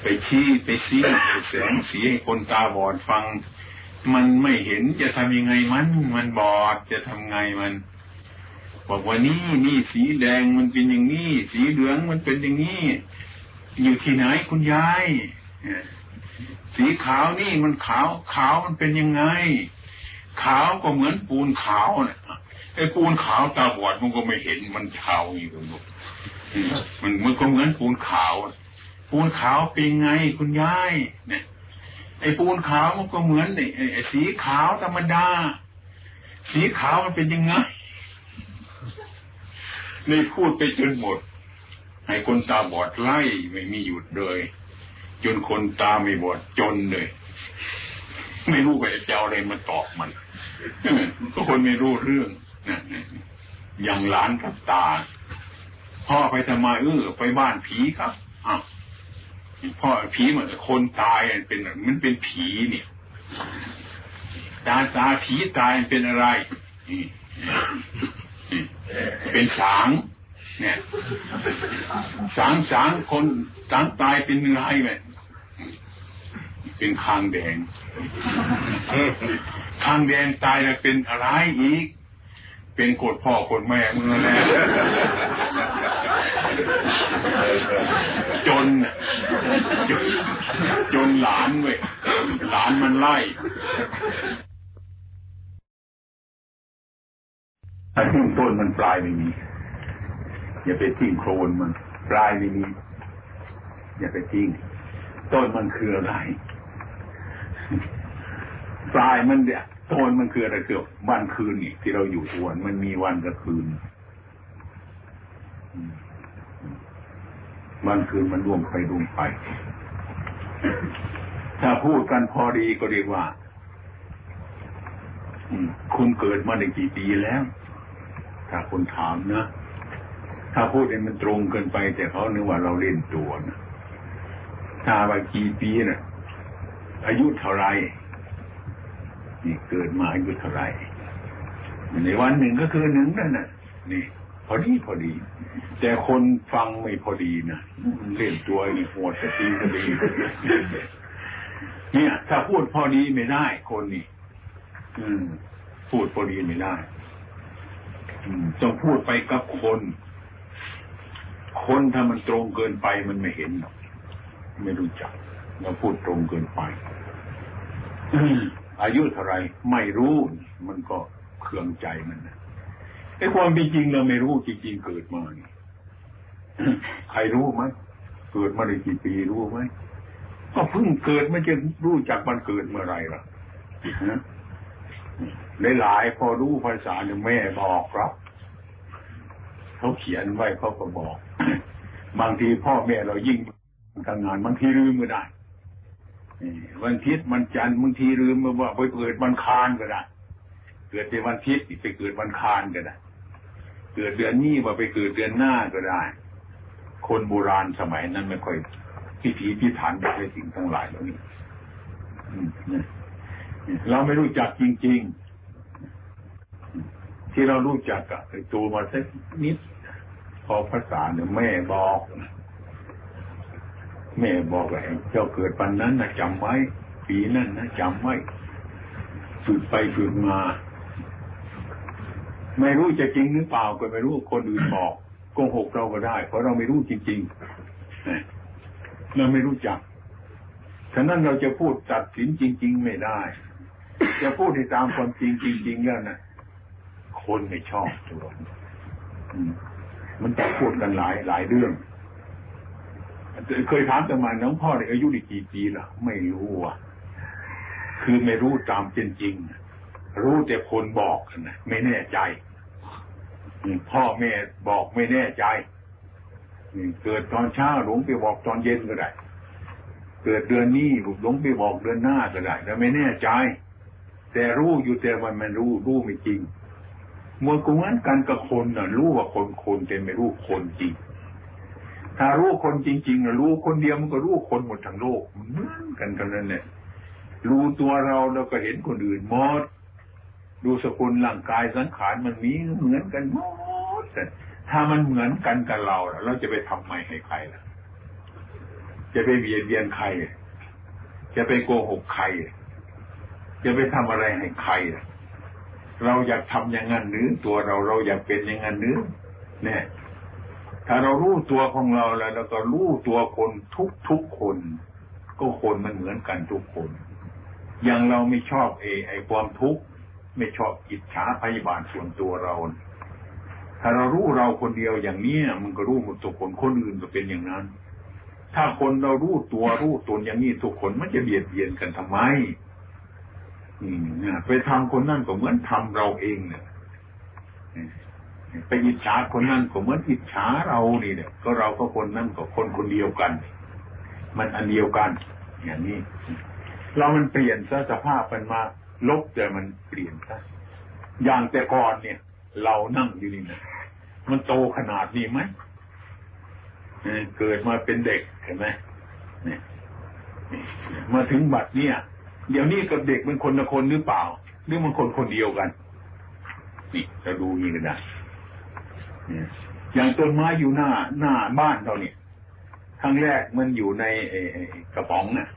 ไปชี้ไปซี้ไปแสงสีให้คนตาบอดฟัง มันไม่เห็นจะทำยังไงมัน มันบอดจะทำไงมัน บอกว่านี่นี่สีแดงมันเป็นอย่างนี้ สีเหลืองมันเป็นอย่างนี้ อยู่ที่ไหนคุณยายสีขาวนี่มันขาวขาวมันเป็นยังไง ขาวก็เหมือนปูนขาวเนะไอ้ปูนขาวตาบอดมันก็ไม่เห็นมันขาวอยู่ตรงนู้นมันมันก็เหมือนปูนขาว ปูนขาวเป็นไงคุณยายเนี่ยไอ้ปูนขาวมันก็เหมือนไอ้สีขาวธรรมดา สีขาวมันเป็นยังไง นี่พูดไปจนหมด ให้คนตาบอดไล่ไม่มีหยุดเลยจนคนตาไม่บอดจนเลย ไม่รู้ว่าจะเอาอะไรมาตอบมันก็คนไม่รู้เรื่องอย่างหลานกับตา พ่อไปทำไมเออไปบ้านผีครับอ้าวพ่อผีเหมือนคนตายเป็นมันเป็นผีเนี่ยตาตาผีตายเป็นอะไร เป็นสางเนี่ยสางสางคนสางตายเป็นอะไรไหมเป็นคางแดงคางแดงตายแล้วเป็นอะไรอีก เป็นกดพ่อกดแม่มึงแล้วจนจนจนหลานเว้ยหลานมันไล่ ถ้าทิ้งต้นมันปลายไม่มี อย่าไปทิ้งโคลนมัน ปลายไม่มี อย่าไปทิ้งต้นมันคืออะไร ปลายมันเนี่ยต้นมันคืออะไรคือวันคืนนี่ที่เราอยู่ทวนมันมีวันกับคืน วันคืนมันร่วงไปร่วงไป ถ้าพูดกันพอดีก็เรียกว่าคุณเกิดมาได้กี่ปีแล้ว ถ้าคนถามนะ ถ้าพูดเองมันตรงเกินไป แต่เขานึกว่าเราเล่นตัวนะถ้าว่ากี่ปีนะ่ะ อายุเท่าไรนี่เกิดมาอายุเท่าไรในวันหนึ่งก็คือหนึ่งนั่นน่ะ นี่ พอดีพอดี แต่คนฟังไม่พอดีนะเล่นตัวนี่หดแต่ตีก็ดีเนี่ย ถ้าพูดพอดีไม่ได้คนนี่ อืม พูดพอดีไม่ได้ ต้องพูดไปกับคน คนถ้ามันตรงเกินไปมันไม่เห็นหรอกไม่รู้จักเราพูดตรงเกินไปอายุเท่าไรไม่รู้มันก็เครื่องใจมันนะไอ้ความเป็นจริงเราไม่รู้จริงๆเกิดมาเนี่ยใครรู้ไหมเกิดมาได้กี่ปีรู้ไหมก็เพิ่งเกิดไม่จะรู้จักมันเกิดเมื่อไรล่ะ หลายๆพอรู้ภาษาเนี่ยแม่บอกครับ เขาเขียนไว้เขาก็บอก บางทีพ่อแม่เรายิ่งทำงานบางทีลืมก็ได้วันทิศมันจันทร์บางทีลืมว่าไปเกิดวันคานก็ได้เกิดในวันทิศไปเกิดวันคานก็ได้เกิดเดือนนี้ว่าไปเกิดเดือนหน้าก็ได้ คนโบราณสมัยนั้นไม่ค่อยพิถีพิถันกับสิ่งทั้งหลายเหล่านี้ เราไม่รู้จักจริง ๆ ที่เรารู้จักกับตัวมาสักนิด พอภาษาเนี่ยแม่บอก แม่บอกว่าเจ้าเกิดปันนั้นนะจำไว้ ปีนั้นนะจำไว้ฝึกไปฝึกมา ไม่รู้จะจริงหรือเปล่าก็ไม่รู้คนอื่นบอกโกหกเราก็ได้ เพราะเราไม่รู้จริงๆเราไม่รู้จักฉะนั้นเราจะพูดตัดสินจริง ๆ ไม่ได้ จะพูดให้ตามความจริงจริงๆแล้วนะคนไม่ชอบตัวมันจะพูดกันหลายหลายเรื่อง เคยถามแต่มาน้องพ่อเนี่ยอายุได้กี่ปีล่ะ ไม่รู้อะ คือไม่รู้ตามเป็นจริง รู้แต่คนบอกนะไม่แน่ใจพ่อแม่บอกไม่แน่ใจเกิดตอนเช้าหลวงไปบอกตอนเย็นก็ได้ เกิดเดือนนี้หลวงไปบอกเดือนหน้าก็ได้แต่ไม่แน่ใจ แต่รู้อยู่แต่มันมันรู้รู้ไม่จริงเมื่อกูงั้นกันกับคนน่ะรู้ว่าคนคนแต่ไม่รู้คนจริง ถ้ารู้คนจริงๆรู้คนเดียวมันก็รู้คนหมดทั้งโลกเหมือนกันกันนั่นแหละรู้ตัวเราแล้วก็เห็นคนอื่นหมดดูสกุลร่างกายสังขารมันมีเหมือนกันหมดแต่ถ้ามันเหมือนกันกับเราเราจะไปทำไมให้ใครล่ะ จะไปเบียดเบียนใคร จะไปโกหกใคร จะไปทำอะไรให้ใครเราอยากทำอย่างนั้นหรือตัวเราเราอยากเป็นอย่างนั้นหรือเนี่ย ถ้าเรารู้ตัวของเราแล้วเราก็รู้ตัวคนทุกทุกคน ก็คนมันเหมือนกันทุกคน อย่างเราไม่ชอบเอไอความทุกข์ไม่ชอบอิจฉาพยาบาทส่วนตัวเรา ถ้าเรารู้เราคนเดียวอย่างนี้มันก็รู้หมดทุกคนคนอื่นก็เป็นอย่างนั้น ถ้าคนเรารู้ตัวรู้ตนอย่างนี้ทุกคนมันจะเบียดเบียนกันทำไม อืมไปทำคนนั่นก็เหมือนทำเราเองเนี่ยไปอิจฉาคนนั้นก็เหมือนอิจฉาเรานี่เนี่ยก็เราก็คนนั้นก็คนคนเดียวกัน มันอันเดียวกัน อย่างนี้ เรามันเปลี่ยนซะสภาพมันมา ลบแต่มันเปลี่ยนซะอย่างแต่ก่อนเนี่ย เรานั่งอยู่นี่นะมันโตขนาดนี้ไหมเกิดมาเป็นเด็กเห็นไหมมาถึงบัดเนี่ย เดี๋ยวนี้กับเด็กมันคนละคนหรือเปล่า หรือมันคนคนเดียวกัน นี่เราดูนี่กันได้อย่างต้นไม้อยู่หน้าหน้าบ้านเราเนี่ยครั้งแรกมันอยู่ในกระป๋องนะ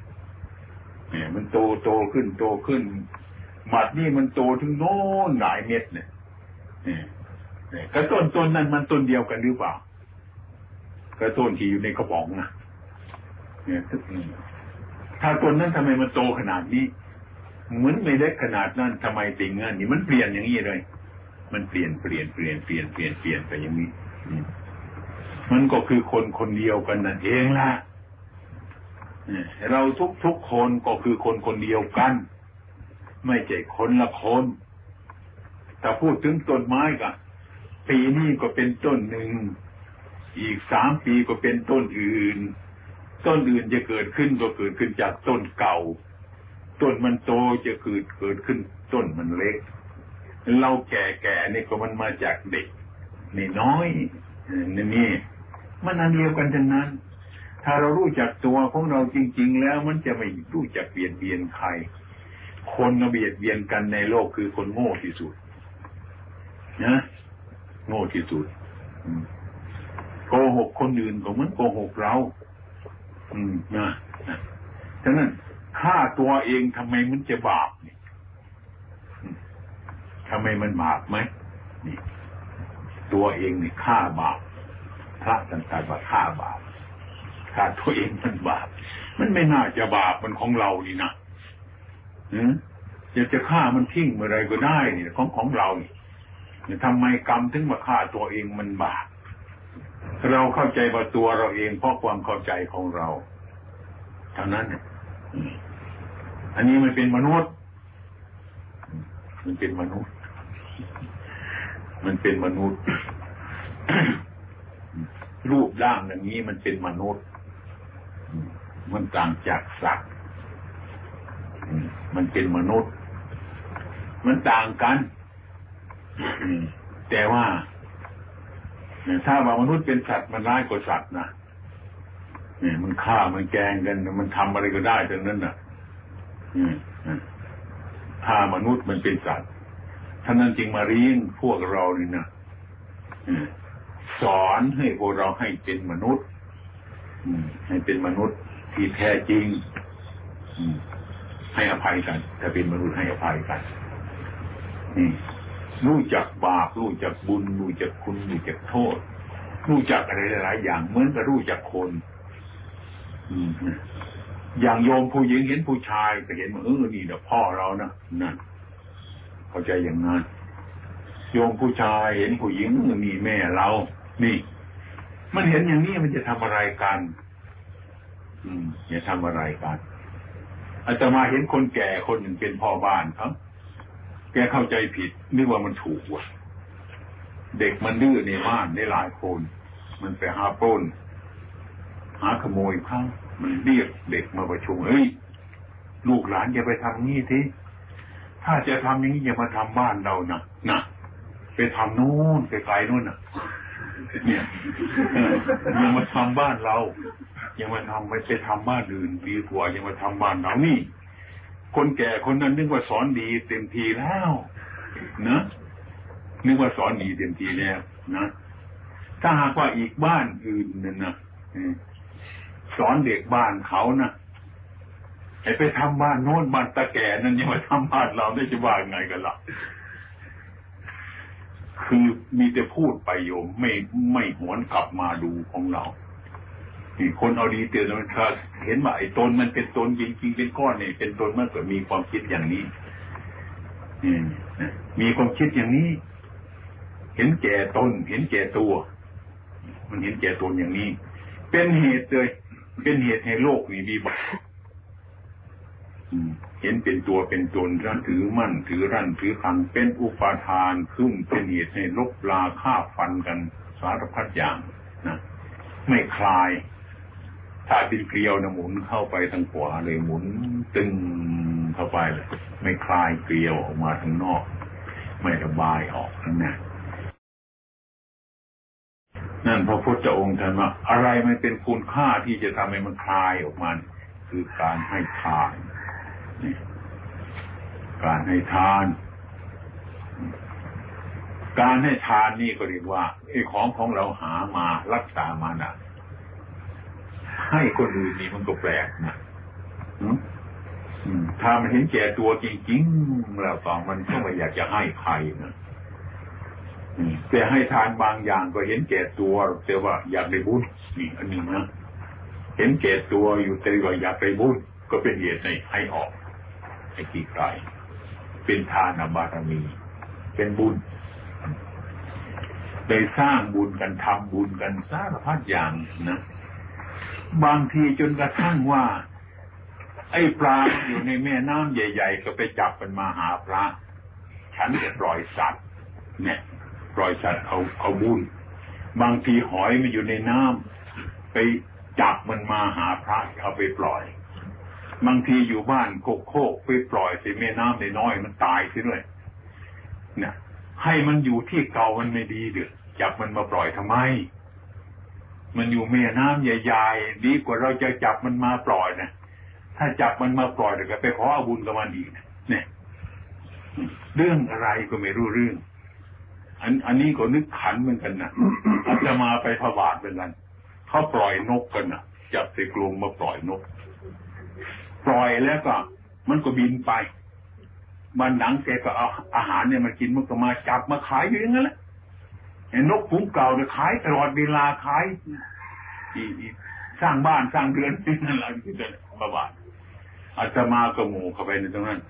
เนี่ยมันโตโตขึ้นโตขึ้นหมัดนี่มันโตถึงโน้นหลายเม็ดเนี่ยเนี่ยกระต้นต้นนั้นมันต้นเดียวกันหรือเปล่ากระต้นที่อยู่ในกระป๋องนะเนี่ย ถ้าต้นนั้นทำไมมันโตขนาดนี้ เหมือนไม่เล็กขนาดนั้นทำไมติงเงินนี่มันเปลี่ยนอย่างนี้เลย มันเปลี่ยนเปลี่ยนเปลี่ยนเปลี่ยนเปลี่ยนเปลี่ยนไปอย่างนี้มันก็คือคนคนเดียวกันนั่นเองล่ะเราทุกทุกคนก็คือคนคนเดียวกัน ไม่ใช่คนละคนแต่พูดถึงต้นไม้ก็ปีนี้ก็เป็นต้นหนึ่ง อีกสามปีก็เป็นต้นอื่น ต้นอื่นจะเกิดขึ้นก็เกิดขึ้นจากต้นเก่า ต้นมันโตจะเกิดเกิดขึ้น ต้นมันเล็ก เราแก่ๆนี่ก็มันมาจากเด็กนี่น้อยนี่นี่มันอันเดียวกันทั้งนั้น ถ้าเรารู้จักตัวของเราจริง ๆ แล้วมันจะไม่รู้จักเบียดเบียนใคร คนเบียดเบียนกันในโลกคือคนโง่ที่สุดนะโง่ที่สุดโกหกคนอื่นก็เหมือนโกหกเรา อืมนะฉะนั้นฆ่าตัวเองทำไมมันจะบาปเนี่ยทำไมมันบาปไหมนี่ ตัวเองนี่ฆ่าบาปพระท่านตรัสว่าฆ่าบาปฆ่าตัวเองมันบาป มันไม่น่าจะบาปมันของเรานี่นะอืมอยากจะฆ่ามันทิ้งเมื่อไรก็ได้นี่ของของเรานี่ทำไมกรรมถึงมาฆ่าตัวเองมันบาป เราเข้าใจว่าตัวเราเองเพราะความเข้าใจของเราเท่านั้นอันนี้มันเป็นมนุษย์ มันเป็นมนุษย์ มันเป็นมนุษย์ รูปร่างอย่างนี้มันเป็นมนุษย์ มันต่างจากสัตว์ มันเป็นมนุษย์ มันต่างกัน แต่ว่า ถ้าว่ามนุษย์เป็นสัตว์มันร้ายกว่าสัตว์นะเนี่ยมันฆ่ามันแกงกัน มันทำอะไรก็ได้ทั้งนั้นน่ะถ้ามนุษย์มันเป็นสัตว์ท่านนั้นจึงมาเลี้ยงพวกเรานี่นะสอนให้พวกเราให้เป็นมนุษย์ให้เป็นมนุษย์ที่แท้จริงให้อภัยกัน ถ้าเป็นมนุษย์ให้อภัยกันนี่ รู้จักบาปรู้จักบุญ รู้จักคุณรู้จักโทษ รู้จักอะไรหลายอย่างเหมือนกับรู้จักคนอย่างโยมผู้หญิงเห็นผู้ชายก็เห็นว่าเออนี่เดี๋ยพ่อเรานะนั่นเข้าใจอย่างนั้นโยมผู้ชายเห็นผู้หญิงนี่แม่เรา นี่ มันเห็นอย่างนี้มันจะทำอะไรกัน อืมจะทำอะไรกันอาตมาเห็นคนแก่คนหนึ่งเป็นพ่อบ้านเขา แกเข้าใจผิดนึกว่ามันถูกว่ะ เด็กมันดื้อในบ้านได้หลายคน มันไปหาปล้น หาขโมยข้างมันเรียกเด็กมาประชุมเฮ้ยลูกหลานอย่าไปทำงี้ทีถ้าจะทำอย่างนี้อย่ามาทำบ้านเรานะนะไปทำนู่นไปไกลนู่นน่ะ เนี่ยอย่ามาทำบ้านเราอย่ามาทำไปไปทำบ้านอื่นดีกว่าอย่ามาทำบ้านเรานี่ คนแก่คนนั้นนึกว่าสอนดีเต็มทีแล้วนะนึกว่าสอนดีเต็มทีแล้วนะถ้าหากว่าอีกบ้านอื่นนั่นนะสอนเด็กบ้านเขานะไอ้ไปทำบ้านโน้นบ้านตะแก่นั่นยังมาทำบ้านเราได้จะว่าไงกันล่ะคือมีแต่พูดไปโยมไม่ไม่หวนกลับมาดูของเรา คนเอาดีเตือนมันถ้าเห็นว่าไอ้ตนมันเป็นตนจริงๆเป็นก้อนเนี่ยเป็นตนเมื่อเกิดมีความคิดอย่างนี้มีความคิดอย่างนี้ เห็นแก่ตน เห็นแก่ตัว มันเห็นแก่ตนอย่างนี้ เป็นเหตุเลย เป็นเหตุให้โลกนี้มีบาเห็นเป็นตัวเป็นตนรั้นถือมั่นถือรั่นถือคังเป็นอุปาทานขึ้นเป็นเหตุให้ลบลาฆ่าฟันกันสารพัดอย่างนะไม่คลาย ถ้าเป็นเกลียวนะหมุนเข้าไปทางขวาเลยหมุนตึงเข้าไปเลยไม่คลายเกลียวออกมาทางนอก ไม่ระบายออกทั้งนั้นนั่นพระพุทธองค์ท่านว่าอะไรมันเป็นคุณค่าที่จะทำให้มันคลายออกมา คือการให้ทานการให้ทาน การให้ทานนี่ก็เรียกว่าไอ้ของของเราหามารักษามานะ ให้คนอื่นนี่มันก็แปลกนะถ้ามันเห็นแก่ตัวจริงๆแล้วก็มันก็ไม่อยากจะให้ใครนะแต่ให้ทานบางอย่างก็เห็นแก่ตัวแต่ว่าอยากได้บุญนี่อันนี้นะเห็นแก่ตัวอยู่แต่ว่าอยากได้บุญก็เป็นเหตุในให้ออกให้กี่ไกลเป็นทานบารมี เป็นบุญได้สร้างบุญกันทำบุญกันสารพัดอย่างนะ บางทีจนกระทั่งว่า ไอ้ปลาอยู่ในแม่น้ำใหญ่ ๆ ก็ไปจับมันมาหาพระ ฉันจะปล่อยสัตว์ เนี่ยปล่อยสัตว์เอาเอาบุญบางทีหอยมันอยู่ในน้ำไปจับมันมาหาพระเอาไปปล่อยบางทีอยู่บ้านโคกโคกไปปล่อยสิแม่น้ำในน้อยมันตายสิด้วยเนี่ยให้มันอยู่ที่เก่ามันไม่ดีเดือดจับมันมาปล่อยทำไม มันอยู่แม่น้ำใหญ่ๆดีกว่าเราจะจับมันมาปล่อยนะถ้าจับมันมาปล่อยเดี๋ยวไปขออาบุญกับมันอีกเนี่ย เรื่องอะไรก็ไม่รู้เรื่อง อันอันนี้ก็นึกขันเหมือนกันนะอาจะมาไปพบาทเป็นกันเขาปล่อยนกกันนะจับใส่กรงมาปล่อยนก ปล่อยแล้วก็ มันก็บินไปมันหนังแกก็เอาอาหารเนี่ยมากินมันก็มาจับมาขายอยู่อย่างนั้นแหละ ไอ้นกฟุ้งเก่าเนี่ยขายตลอดเวลาขายสร้างบ้านสร้างเรือนนั่นแหละที่จะประบาทอาจจะมากระหมูเข้าไปในตรงนั้น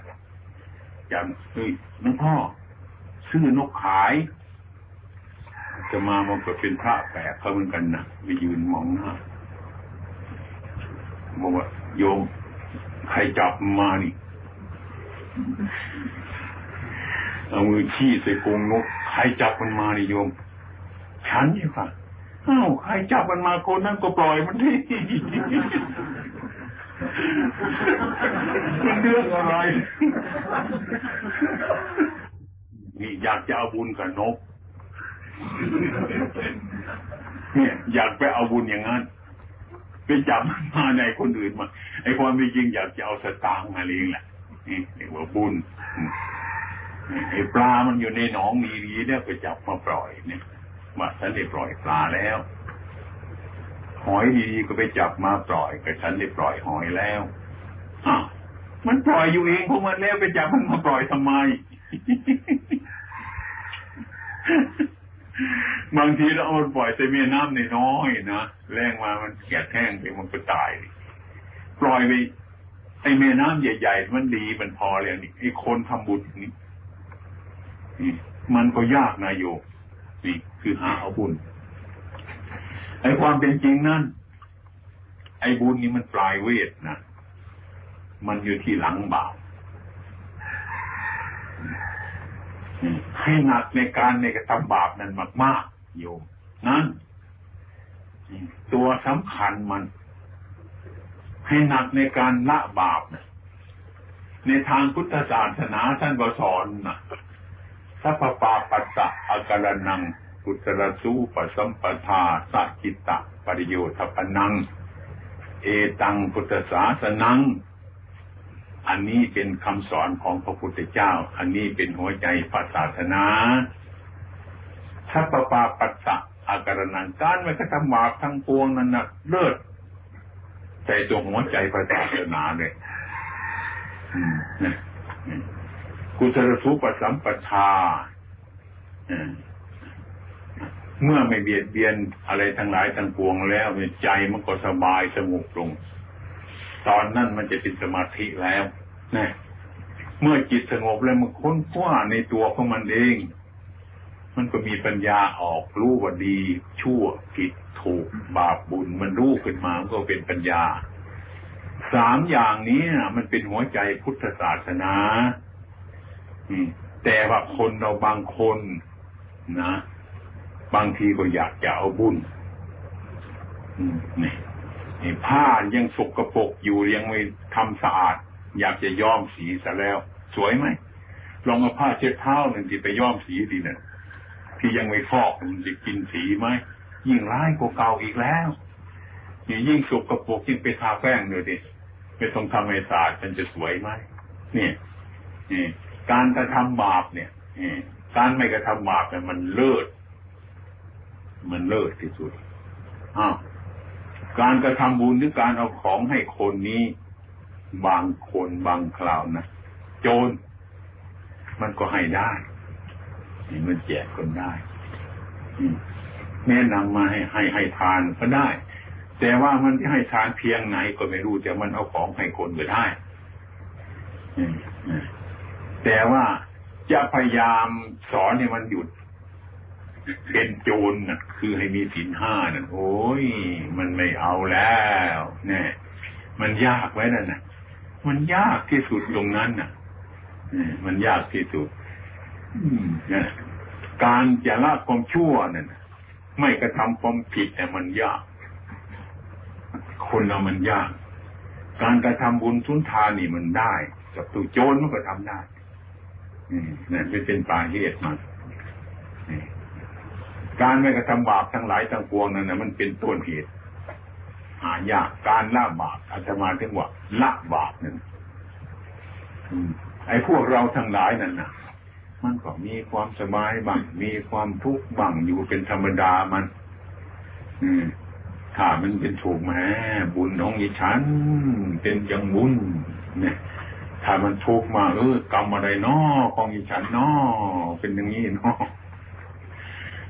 อย่างเฮ้ยน้องพ่อซื้อนกขายจะมามันก็เป็นพระแปลกเขาเหมือนกันนะไปยืนมองหน้าบอกว่าโยมใครจับมานี่เอามือชี้ใส่กรงนกใครจับมันมานี่โยม ฉันนี่ค่ะอ้าวใครจับมันมาคนนั้นก็ปล่อยมันที่มันเรื่องอะไร นี่อยากจะเอาบุญกับนก เนี่ยอยากไปเอาบุญอย่างนั้นไปจับมันมาในคนอื่นมาไอ้ความจริงอยากจะเอาสตางค์มาเลี้ยงแหละนี่เรียกว่าบุญไอ้ปลามันอยู่ในหนองมีดีเนี่ยไปจับมาปล่อยเนี่ย มาฉันได้ปล่อยปลาแล้วหอยดีๆก็ไปจับมาปล่อยก็ฉันได้ปล่อยหอยแล้วอ้าวมันปล่อยอยู่เองพวกมันแล้วไปจับมันมาปล่อยทำไม บางทีเราเอาปล่อยใส่แม่น้ำในน้อยนะแรงมามันแกะแห้งไปมันก็ตาย ปล่อยไปไอ้แม่น้ำใหญ่ๆมันดีมันพอแล้วนี่ไอ้คนทำบุญนี่มันก็ยากนะโยนี่ คือหาเอาบุญไอ้ความเป็นจริงนั่นไอ้บุญนี่มันปลายเวทนะมันอยู่ที่หลังบาปให้หนักในการในกระทำบาปนั้นมากๆโยมนั่นตัวสำคัญมัน ให้หนักในการละบาปนะในทางพุทธศาสนาท่านก็สอนนะสัพปาปัสสะอาการนัง ปุตรสูปสัมปทาสักิตะปริโยทปนัง เอตังพุทธศาสนัง อันนี้เป็นคำสอนของพระพุทธเจ้า อันนี้เป็นหัวใจพระศาสนาสัพปาปัสสะอาการนังการไม่กระทำบาปทั้งปวงนั้นนะเลิศใจตัวหัวใจพระศาสนาเลยกุศลสุปสัมปทา เมื่อไม่เบียดเบียนอะไรทั้งหลายทั้งปวงแล้วใจมันก็สบายสงบลง ตอนนั้นมันจะเป็นสมาธิแล้วนะเมื่อจิตสงบแล้วมันค้นคว้าในตัวของมันเอง มันก็มีปัญญาออกรู้ว่าดี ชั่วผิดถูกบาปบุญ มันรู้ขึ้นมามันก็เป็นปัญญา สามอย่างนี้มันเป็นหัวใจพุทธศาสนาแต่ว่าคนเราบางคนนะ บางทีก็อยากจะเอาบุญนี่ผ้ายังสกรปรกอยู่ยังไม่ทำสะอาด อยากจะย้อมสีซะแล้ว สวยไหมลองเอาผ้าเช็ดเท้าหนึ่งที่ไปย้อมสีดีนะ่ะที่ยังไม่ฟอกมันจะกินสีไหมยิ่งร้ายกว่าเก่าอีกแล้วนี่ยิ่งสกรปรกยิ่งไปทาแป้งเลยดิไม่ต้องทำให้สะอาดมันจะสวยไหมเนี่ยนี่การกระทำบาปเนี่ยการไม่กระทำบาปเนี่ยมันเลิศ มันเลิศที่สุดอ้าวการกระทำบุญหรือการเอาของให้คนนี้ บางคนบางคราวนะโจรมันก็ให้ได้นี่มันแจกคนได้แนะนำมาให้ให้ให้ทานก็ได้ แต่ว่ามันที่ให้ทานเพียงไหนก็ไม่รู้แต่มันเอาของให้คนก็ได้แต่ว่าจะพยายามสอนให้มันหยุด เป็นโจรน่ะ คือให้มีศีลห้าน่ะ โอ้ย มันไม่เอาแล้วเนี่ยมันยากไว้นั่นน่ะ มันยากที่สุดตรงนั้นน่ะมันยากที่สุดนะการจะละความชั่วนั่นไม่กระทำความผิดแต่มันยาก คนเรามันยาก การกระทำบุญทุนทานนี่มันได้ กับตัวโจรมันก็ทำได้นั่นเป็นปลายเหตุมา การไม่กระทำบาปทั้งหลายทั้งปวงนั่นนะมันเป็นต้นเหตุหายากการละบาปอาจจะมาถึงว่าละบาปนั่นไอ้พวกเราทั้งหลายนั่นนะมันก็มีความสบายบ้างมีความทุกข์บ้างอยู่เป็นธรรมดามัน อืมถ้ามันเป็นถูกแม้บุญของอีฉันเป็นอย่างบุญเนี่ยถ้ามันทุกข์มาเออกรรมอะไรนาะของอีฉันนาะเป็นอย่างนี้นาะ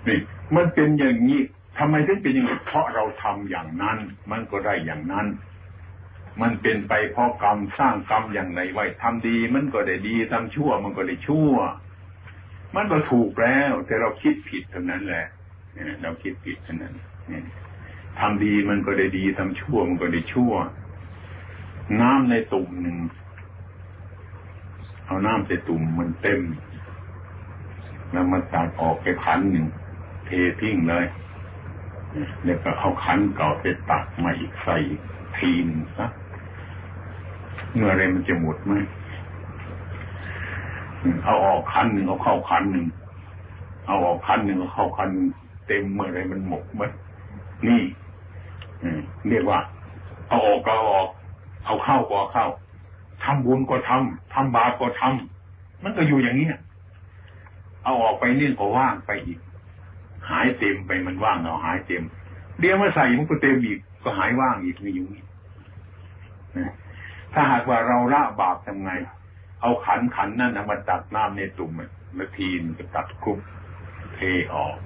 นี่ มันเป็นอย่างนี้ทำไมถึงเป็นอย่างนี้เพราะเราทำอย่างนั้น มันก็ได้อย่างนั้น มันเป็นไปเพราะกรรมสร้างกรรมอย่างไรไว้ทำดี มันก็ได้ดีทำชั่ว มันก็ได้ชั่ว มันก็ถูกแล้ว แต่เราคิดผิดเท่านั้นแหละเราคิดผิดเท่านั้นทำดีมันก็ได้ดีทำชั่ว มันก็ได้ชั่ว น้ำในตุ่มหนึ่งเอาน้ำใส่ตุ่มมันเต็มแล้วมาตักออกไปขันหนึ่ง เททิ้งเลยแล้วก็เอาขันเก่าไปตักมาอีกใส่ทีนซะเมื่อไรมันจะหมดไหมเอาออกคันหนึ่งเอาเข้าคันหนึ่งเอาออกคันหนึ่งเอาเข้าคันเต็มเมื่อไรมันหมดไหมนี่เรียกว่า เอาออกก็ออก เอาเข้าก็เข้าทำบุญก็ทำทำบาปก็ทำมันก็อยู่อย่างนี้เอาออกไปนี่ก็ว่างไปอีก หายเต็มไปมันว่างเราหายเต็มเดี๋ยวมาใส่มันก็เต็มอีกก็หายว่างอีกนี่อยู่นี่ถ้าหากว่าเราละบาปทำไง เอาขันขันนั่นมาตักน้ำในตุ่มนาทีนก็ตักคุบเทออก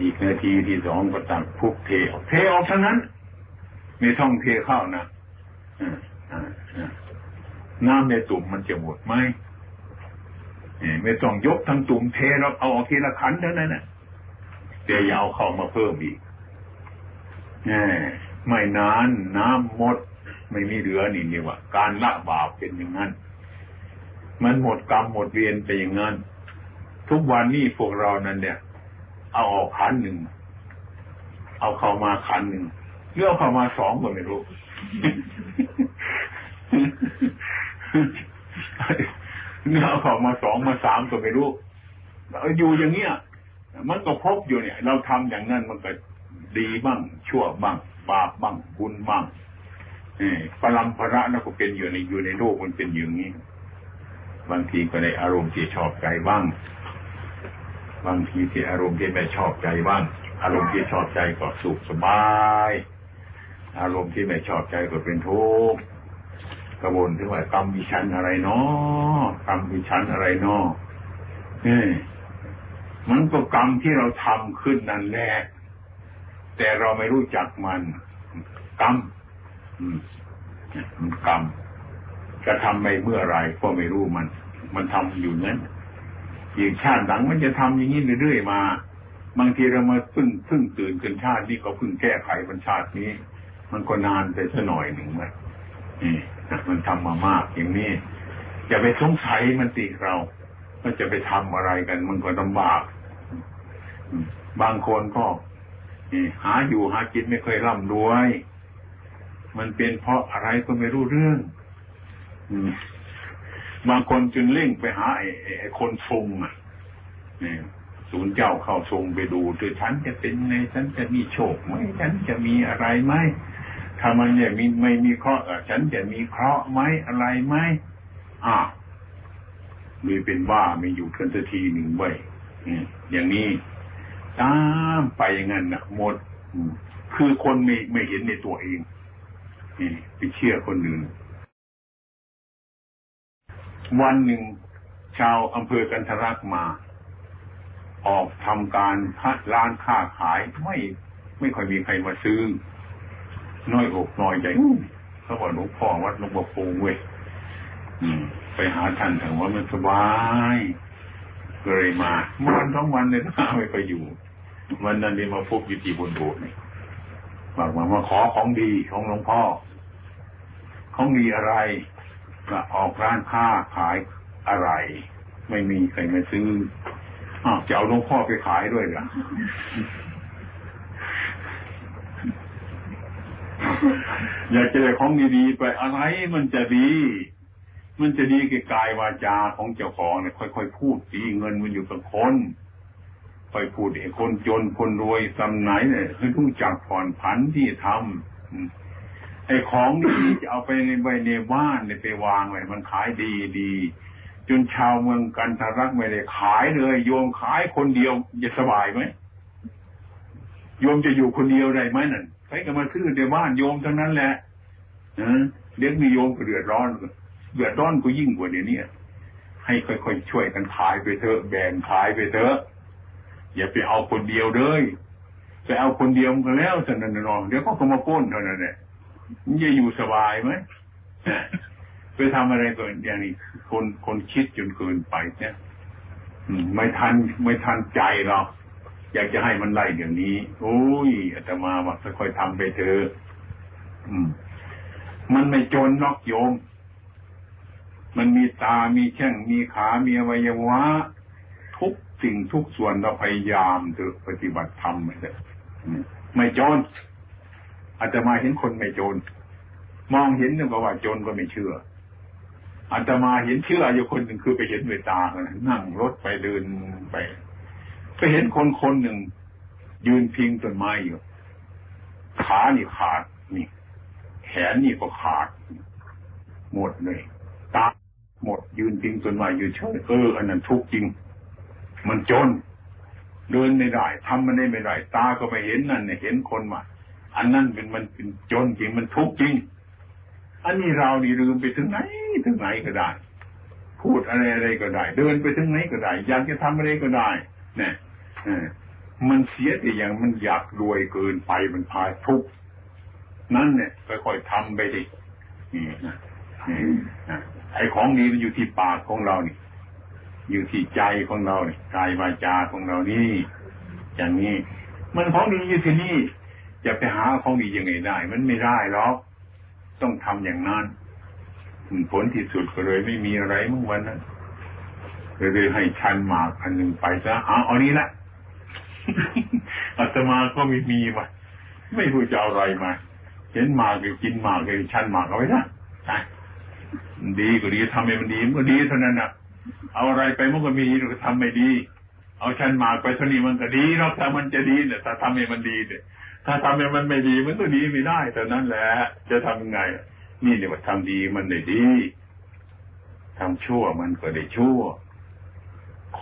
อีกนาทีที่สองก็ตักพุบเทออกเทออกเท่านั้นไม่ต้องเทเข้านะน้ำในตุ่มมันจะหมดไหม ไม่ต้องยกทั้งตุ่มเทเราเอาออกทีละขันเท่านั้นนะแต่อย่าเอาเข้ามาเพิ่มอีกไม่นานน้ำหมด ไม่มีเหลือนี่นี่ว่า การละบาปเป็นอย่างนั้น มันหมดกรรมหมดเวรไปอย่างนั้น ทุกวันนี้พวกเรานั้นเนี่ย เอาออกขันหนึ่งเอาเข้ามาขันหนึ่งเลือกเข้ามาสองก็ไม่รู้ เนื้อเข้ามาสองมาสามก็ไม่รู้อยู่อย่างเงี้ยมันก็พบอยู่เนี่ย เราทำอย่างนั้นมันก็ดีบ้างชั่วบ้างบาปบ้างบุญบ้างปรำพระนั่นก็เป็นอยู่ในอยู่ในโลกมันเป็นอย่างนี้ บางทีก็ในอารมณ์ที่ชอบใจบ้าง บางทีที่อารมณ์ที่ไม่ชอบใจบ้าง อารมณ์ที่ชอบใจก็สุขสบาย อารมณ์ที่ไม่ชอบใจก็เป็นทุกข์ กระวนถึงว่ากรรมวิชันอะไรเนาะกรรมวิชันอะไรเนาะนี่มันก็กรรมที่เราทำขึ้นนั่นแหละแต่เราไม่รู้จักมัน กรรมกรรมจะทำไปเมื่อไรก็ไม่รู้มัน มันทำอยู่นั้นอีกชาติหลังมันจะทำอย่างนี้เรื่อยๆมา บางทีเรามาพึ่งพึ่งตื่นกันชาตินี้ก็พึ่งแก้ไขบรรชาตินี้ มันก็นานไปสักหน่อยหนึ่งมันนี่ มันทำมามากอย่างนี้อย่าไปสงสัยมันตีเราว่าจะไปทำอะไรกัน มันก็ลำบาก บางคนก็หาอยู่หากินไม่เคยร่ำรวย มันเป็นเพราะอะไรก็ไม่รู้เรื่องบางคนจึงเล่งไปหาไอ้คนทรงอะศูนย์เจ้าเข้าทรงไปดูคือฉันจะเป็นไงฉันจะมีโชคไหมฉันจะมีอะไรไหม ถ้ามันเนี่ยมีไม่มีเคราะห์ฉันจะมีเคราะห์ไหมอะไรไหมอ่าเลยเป็นว่าไม่อยู่กันสักทีหนึ่งไว้อย่างนี้ตามไปอย่างนั้นนะหมดคือคนไม่ไม่เห็นในตัวเองไปเชื่อคนอื่นวันหนึ่งชาวอำเภอกันทรักมา ออกทำการร้านค้าขายไม่ไม่ค่อยมีใครมาซื้อ น้อยอกน้อยใจเขาบอกหลวงพ่อวัดหลวงปู่ปูเว้ยไปหาท่านถึงว่ามันสบายเลยมาวันท้องวันเลยนะไม่ไปอยู่ วันนั้นเียมาพบอยู่ที่บนโบสถ์นี่บอกมามาขอของดีของหลวงพ่อ ของดีอะไรก็ออกร้านค้าขายอะไร ไม่มีใครมาซื้ออ้าวจะเอาหลวงพ่อไปขายด้วยเหรอ อยากจะได้ของดีๆไปอะไรมันจะดี มันจะดีกับกายวาจาของเจ้าของเนี่ยค่อยๆพูดดีเงินมันอยู่กับคนไปพูดไอ้คนจนคนรวยสำไหนเนี่ยคือรู้จักผ่อนผันที่ทำไอ้ของนี่จะเอาไปในใบในบ้านเนี่ยไปวางไว้มันขายดีดีจนชาวเมืองกันทรักไม่ได้ขายเลย โยมขายคนเดียวจะสบายไหมโยมจะอยู่คนเดียวได้ไหมนั่น ครก็มาซื้อในบ้านโยมทั้งนั้นแหละเด็กมีโยมก็เดือดร้อนเดือดร้อนก็ยิ่งกว่าเดี๋ยวนี้ให้ค่อยๆช่วยกันขายไปเถอะแบ่งขายไปเถอะอย่าไปเอาคนเดียวเลยไปเอาคนเดียวกันแล้วสนันนองเดี๋ยวก็เขามาป้นเท่านั้นแหละมันจะอยู่สบายไหมไปทำอะไรก่อนอย่างนี้คนคนคิดจนเกินไปเนี่ยไม่ทันไม่ทันใจหรอก อยากจะให้มันไล่อย่างนี้ โอ้ยอาตมาว่าค่อยๆทำไปเถอะมันไม่จนนอกโยม มันมีตา มีแข้ง มีขา มีอวัยวะ ทุกสิ่งทุกส่วนเราพยายามเถอะปฏิบัติธรรมไปเถอะไม่จนอาจจะมาเห็นคนไม่จน มองเห็นเนี่ยก็ว่าจนก็ไม่เชื่ออาตมาเห็นเชื่ออยู่คนหนึ่งคือไปเห็นด้วยตานั่งรถไปเดินไป ไปเห็นคนคนหนึ่ง ยืนพิงต้นไม้อยู่ ขานี่ขาดนี่ แขนนี่ก็ขาด หมดเลย ตาหมดยืนพิงต้นไม้อยู่เฉยเอออันนั้นทุกจริง มันจน เดินไม่ได้ทำมันได้ไม่ได้ ตาก็ไปเห็นนั่นเนี่ยเห็นคนมาอันนั้นเป็นมันเป็นจนจริงมันทุกจริง อันนี้เรานี่ลืมไปถึงไหนถึงไหนก็ได้ พูดอะไรอะไรก็ได้ เดินไปถึงไหนก็ได้อยากจะทำอะไรก็ได้เนี่ย มันเสียแต่อย่างมันอยากรวยเกินไปมันพาทุกนั่นเนี่ยค่อยๆทำไปดินี่นะไอ้ของดีมันอยู่ที่ปากของเรานี่ อยู่ที่ใจของเรานี่กายวาจาของเรานี่อย่างนี้ มันของดีอยู่ที่นี่จะไปหาของดียังไงได้ มันไม่ได้หรอกต้องทำอย่างนั้นผลที่สุดก็เลยไม่มีอะไรเมื่อวันนั้นเลยให้ชันหมากอันหนึ่งไปซะเอาเอานี้ละ อาตมาก็ไม่มีมาไม่รู้จะเอาอะไรมาเห็นหมากไปกินหมากเลยชันหมากเอาไว้นะดีก็ดีทำให้มันดีมันก็ดีเท่านั้นอะ เอาอะไรไปมันก็มีเราทำไม่ดี เอาชันหมากไปเท่านี้มันก็ดีเนาะถ้ามันจะดีเนี่ยถ้าทำให้มันดีเนี่ยถ้าทำให้มันไม่ดีมันก็ดีไม่ได้แต่นั้นแหละ จะทำไง นี่เรียว่าทำดีมันได้ดีทำชั่วมันก็ได้ชั่ว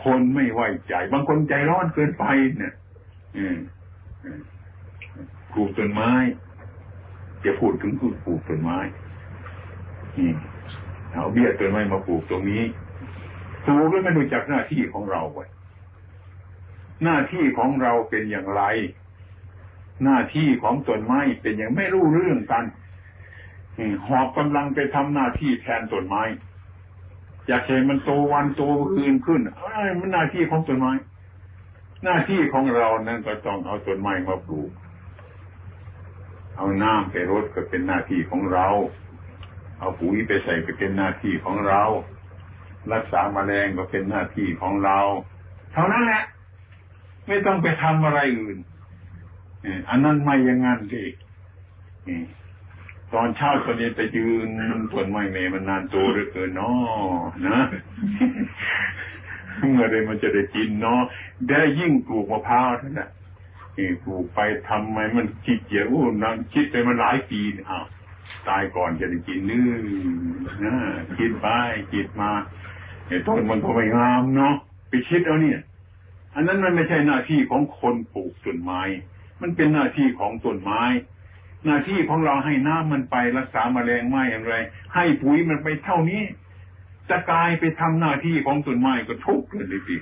คนไม่ไว้ใจ บางคนใจร้อนเกินไปเนี่ยปลูกต้นไม้จะพูดถึงปลูกต้นไม้เอาเบี้ยต้นไม้มาปลูกตรงนี้ปลูกแล้วไม่รู้จักหน้าที่ของเราไว้หน้าที่ของเราเป็นอย่างไร หน้าที่ของต้นไม้เป็นอย่างไม่รู้เรื่องกันหอบกำลังไปทำหน้าที่แทนต้นไม้ อยากเห็นมันโตวันโตคืนขึ้นไอ้มันหน้าที่ของต้นไม้ หน้าที่ของเรานั้นก็ต้องเอาต้นไม้มาปลูก เอาน้ำไปรดก็เป็นหน้าที่ของเรา เอาปุ๋ยไปใส่ก็เป็นหน้าที่ของเรา รักษาแมลงก็เป็นหน้าที่ของเรา เท่านั้นแหละ ไม่ต้องไปทำอะไรอื่นอันนั้นไม่ยังงั้นดิ ตอนเช้าตอนนี้ไปยืนผลไม่เมมันนานตัวเหลือเกินเนาะนะเมื่อไรมันจะได้กินเนาะได้ยิ่งปลูกมะพร้าวท่านน่ะปลูกไปทำไมมันขี้เกียจอู้นั่งคิดไปมันหลายปีอ้าวตายก่อนจะได้กินนื้อนะคิดไปคิดมาไอ้ต้นมันก็ไม่งามเนาะไปคิดเอาเนี่ย อันนั้นมันไม่ใช่หน้าที่ของคนปลูกต้นไม้ มันเป็นหน้าที่ของต้นไม้ หน้าที่ของเราให้น้ำมันไปรักษาแมลงไม้อย่างไร ให้ปุ๋ยมันไปเท่านี้จะกลายไปทำหน้าที่ของต้นไม้ก็ทุกข์เลยสิ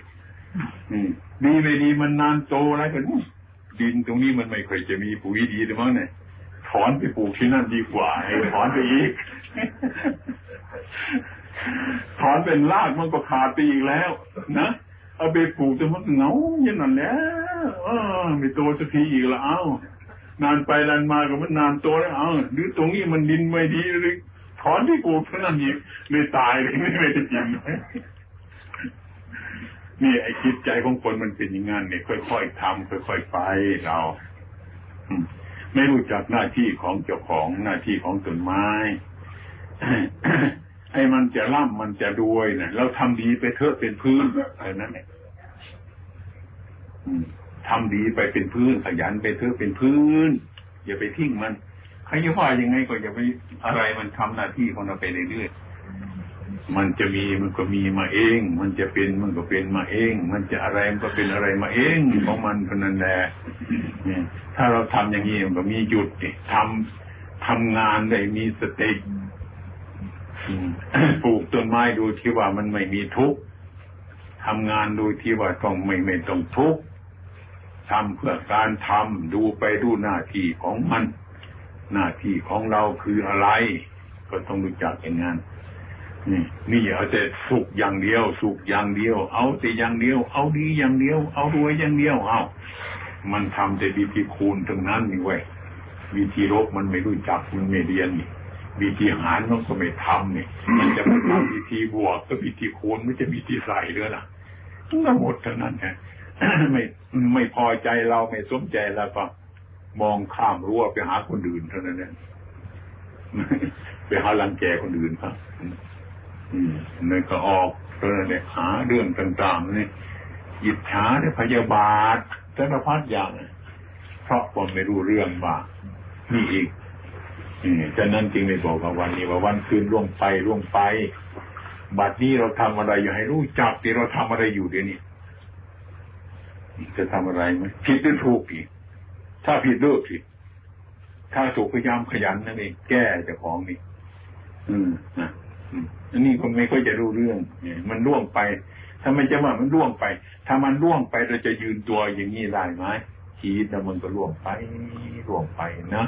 ดีไม่ดีมันนานโตแล้วกันดินตรงนี้มันไม่เคยจะมีปุ๋ยดีหรือมั้งเนี่ยถอนไปปลูกที่นั่นดีกว่าให้ถอนไปอีก ถอนเป็นรากมันก็ขาดไปอีกแล้ว นะเอาไปปลูกจนมันเหงาอย่างนั้นแหละไม่โตสักทีอีกแล้ว นานไปนานมาก็มันนานโตแล้วเอาหรือตรงนี้มันดินไม่ดีหรือถอนที่ปลูกเท่านั้นอีกเลยตายเลยไม่ได้กินนี่ไอ้จิตใจของคนมันเป็นอย่างนั้นเนี่ยค่อยๆทำค่อยๆไปเราไม่รู้จักหน้าที่ของเจ้าของหน้าที่ของต้นไม้ไอ้มันจะร่ำมันจะรวยเนะเราทำดีไปเถอะเป็นพื้นอะไรนั่นเอง ทำดีไปเป็นพื้นขยันไปเถอะเป็นพื้น อย่าไปทิ้งมันใครจะว่ายังไงก็อย่าไปอะไรมันทำหน้าที่ของเราไปเรื่อยๆมันจะมีมันก็มีมาเอง มันจะเป็นมันก็เป็นมาเอง มันจะอะไรมันก็เป็นอะไรมาเองของมันเท่านั้นแหละถ้าเราทำอย่างนี้มันก็มีหยุดทำทำงานได้มีสติปลูกต้นไม้ดูที่ว่ามันไม่มีทุกข์ทำงานดูที่ว่าต้องไม่ไม่ต้องทุกข์ ทำเพื่อการทำดูไปดูหน้าที่ของมัน หน้าที่ของเราคืออะไร ก็ต้องรู้จักอย่างนั้นนี่นี่เอาแต่สุขอย่างเดียว สุขอย่างเดียว เอาแต่อย่างเดียว เอาดีอย่างเดียว เอารวยอย่างเดียวเอามันทำแต่วิธีคูณทั้งนั้นนี่เว้ยวิธีลบมันไม่รู้จักมันไม่เรียนนี่วิธีหารมันก็ไม่ทำนี่มันจะมาทำวิธีบวกก็วิธีคูณไม่จะวิธีใส่ด้วยล่ะทั้งหมดทั้งนั้นไง ไม่ไม่พอใจเราไม่สมใจแล้วก็มองข้ามรั้วไปหาคนอื่นเท่านั้นเองไปหาลังแกคนอื่นครับอืมนั่นก็ออกเท่านั้นเองหาเรื่องต่างๆนี่ยิดฉาเนี่ยพยาบาทสารพัดอย่างเพราะผมไม่รู้เรื่องว่านี่อีกฉะนั้นจึงได้บอกว่าวันนี้ว่าวันคืนล่วงไปล่วงไปบัดนี้เราทำอะไรอยู่ให้รู้จักที่เราทำอะไรอยู่เดี๋ยวนี้ จะทำอะไรไหมผิดหรือถูกอีก ถ้าผิดเลิกสิถ้าถูกพยายามขยันนั่นเองแก้เจ้าของนี่อืมนะอันนี้คนไม่ค่อยจะรู้เรื่องเนี่ยมันล่วงไป ถ้ามันจะว่ามันล่วงไป ถ้ามันล่วงไปเราจะยืนตัวอย่างนี้ได้ไหมชีวิตมันก็ล่วงไปล่วงไปนะ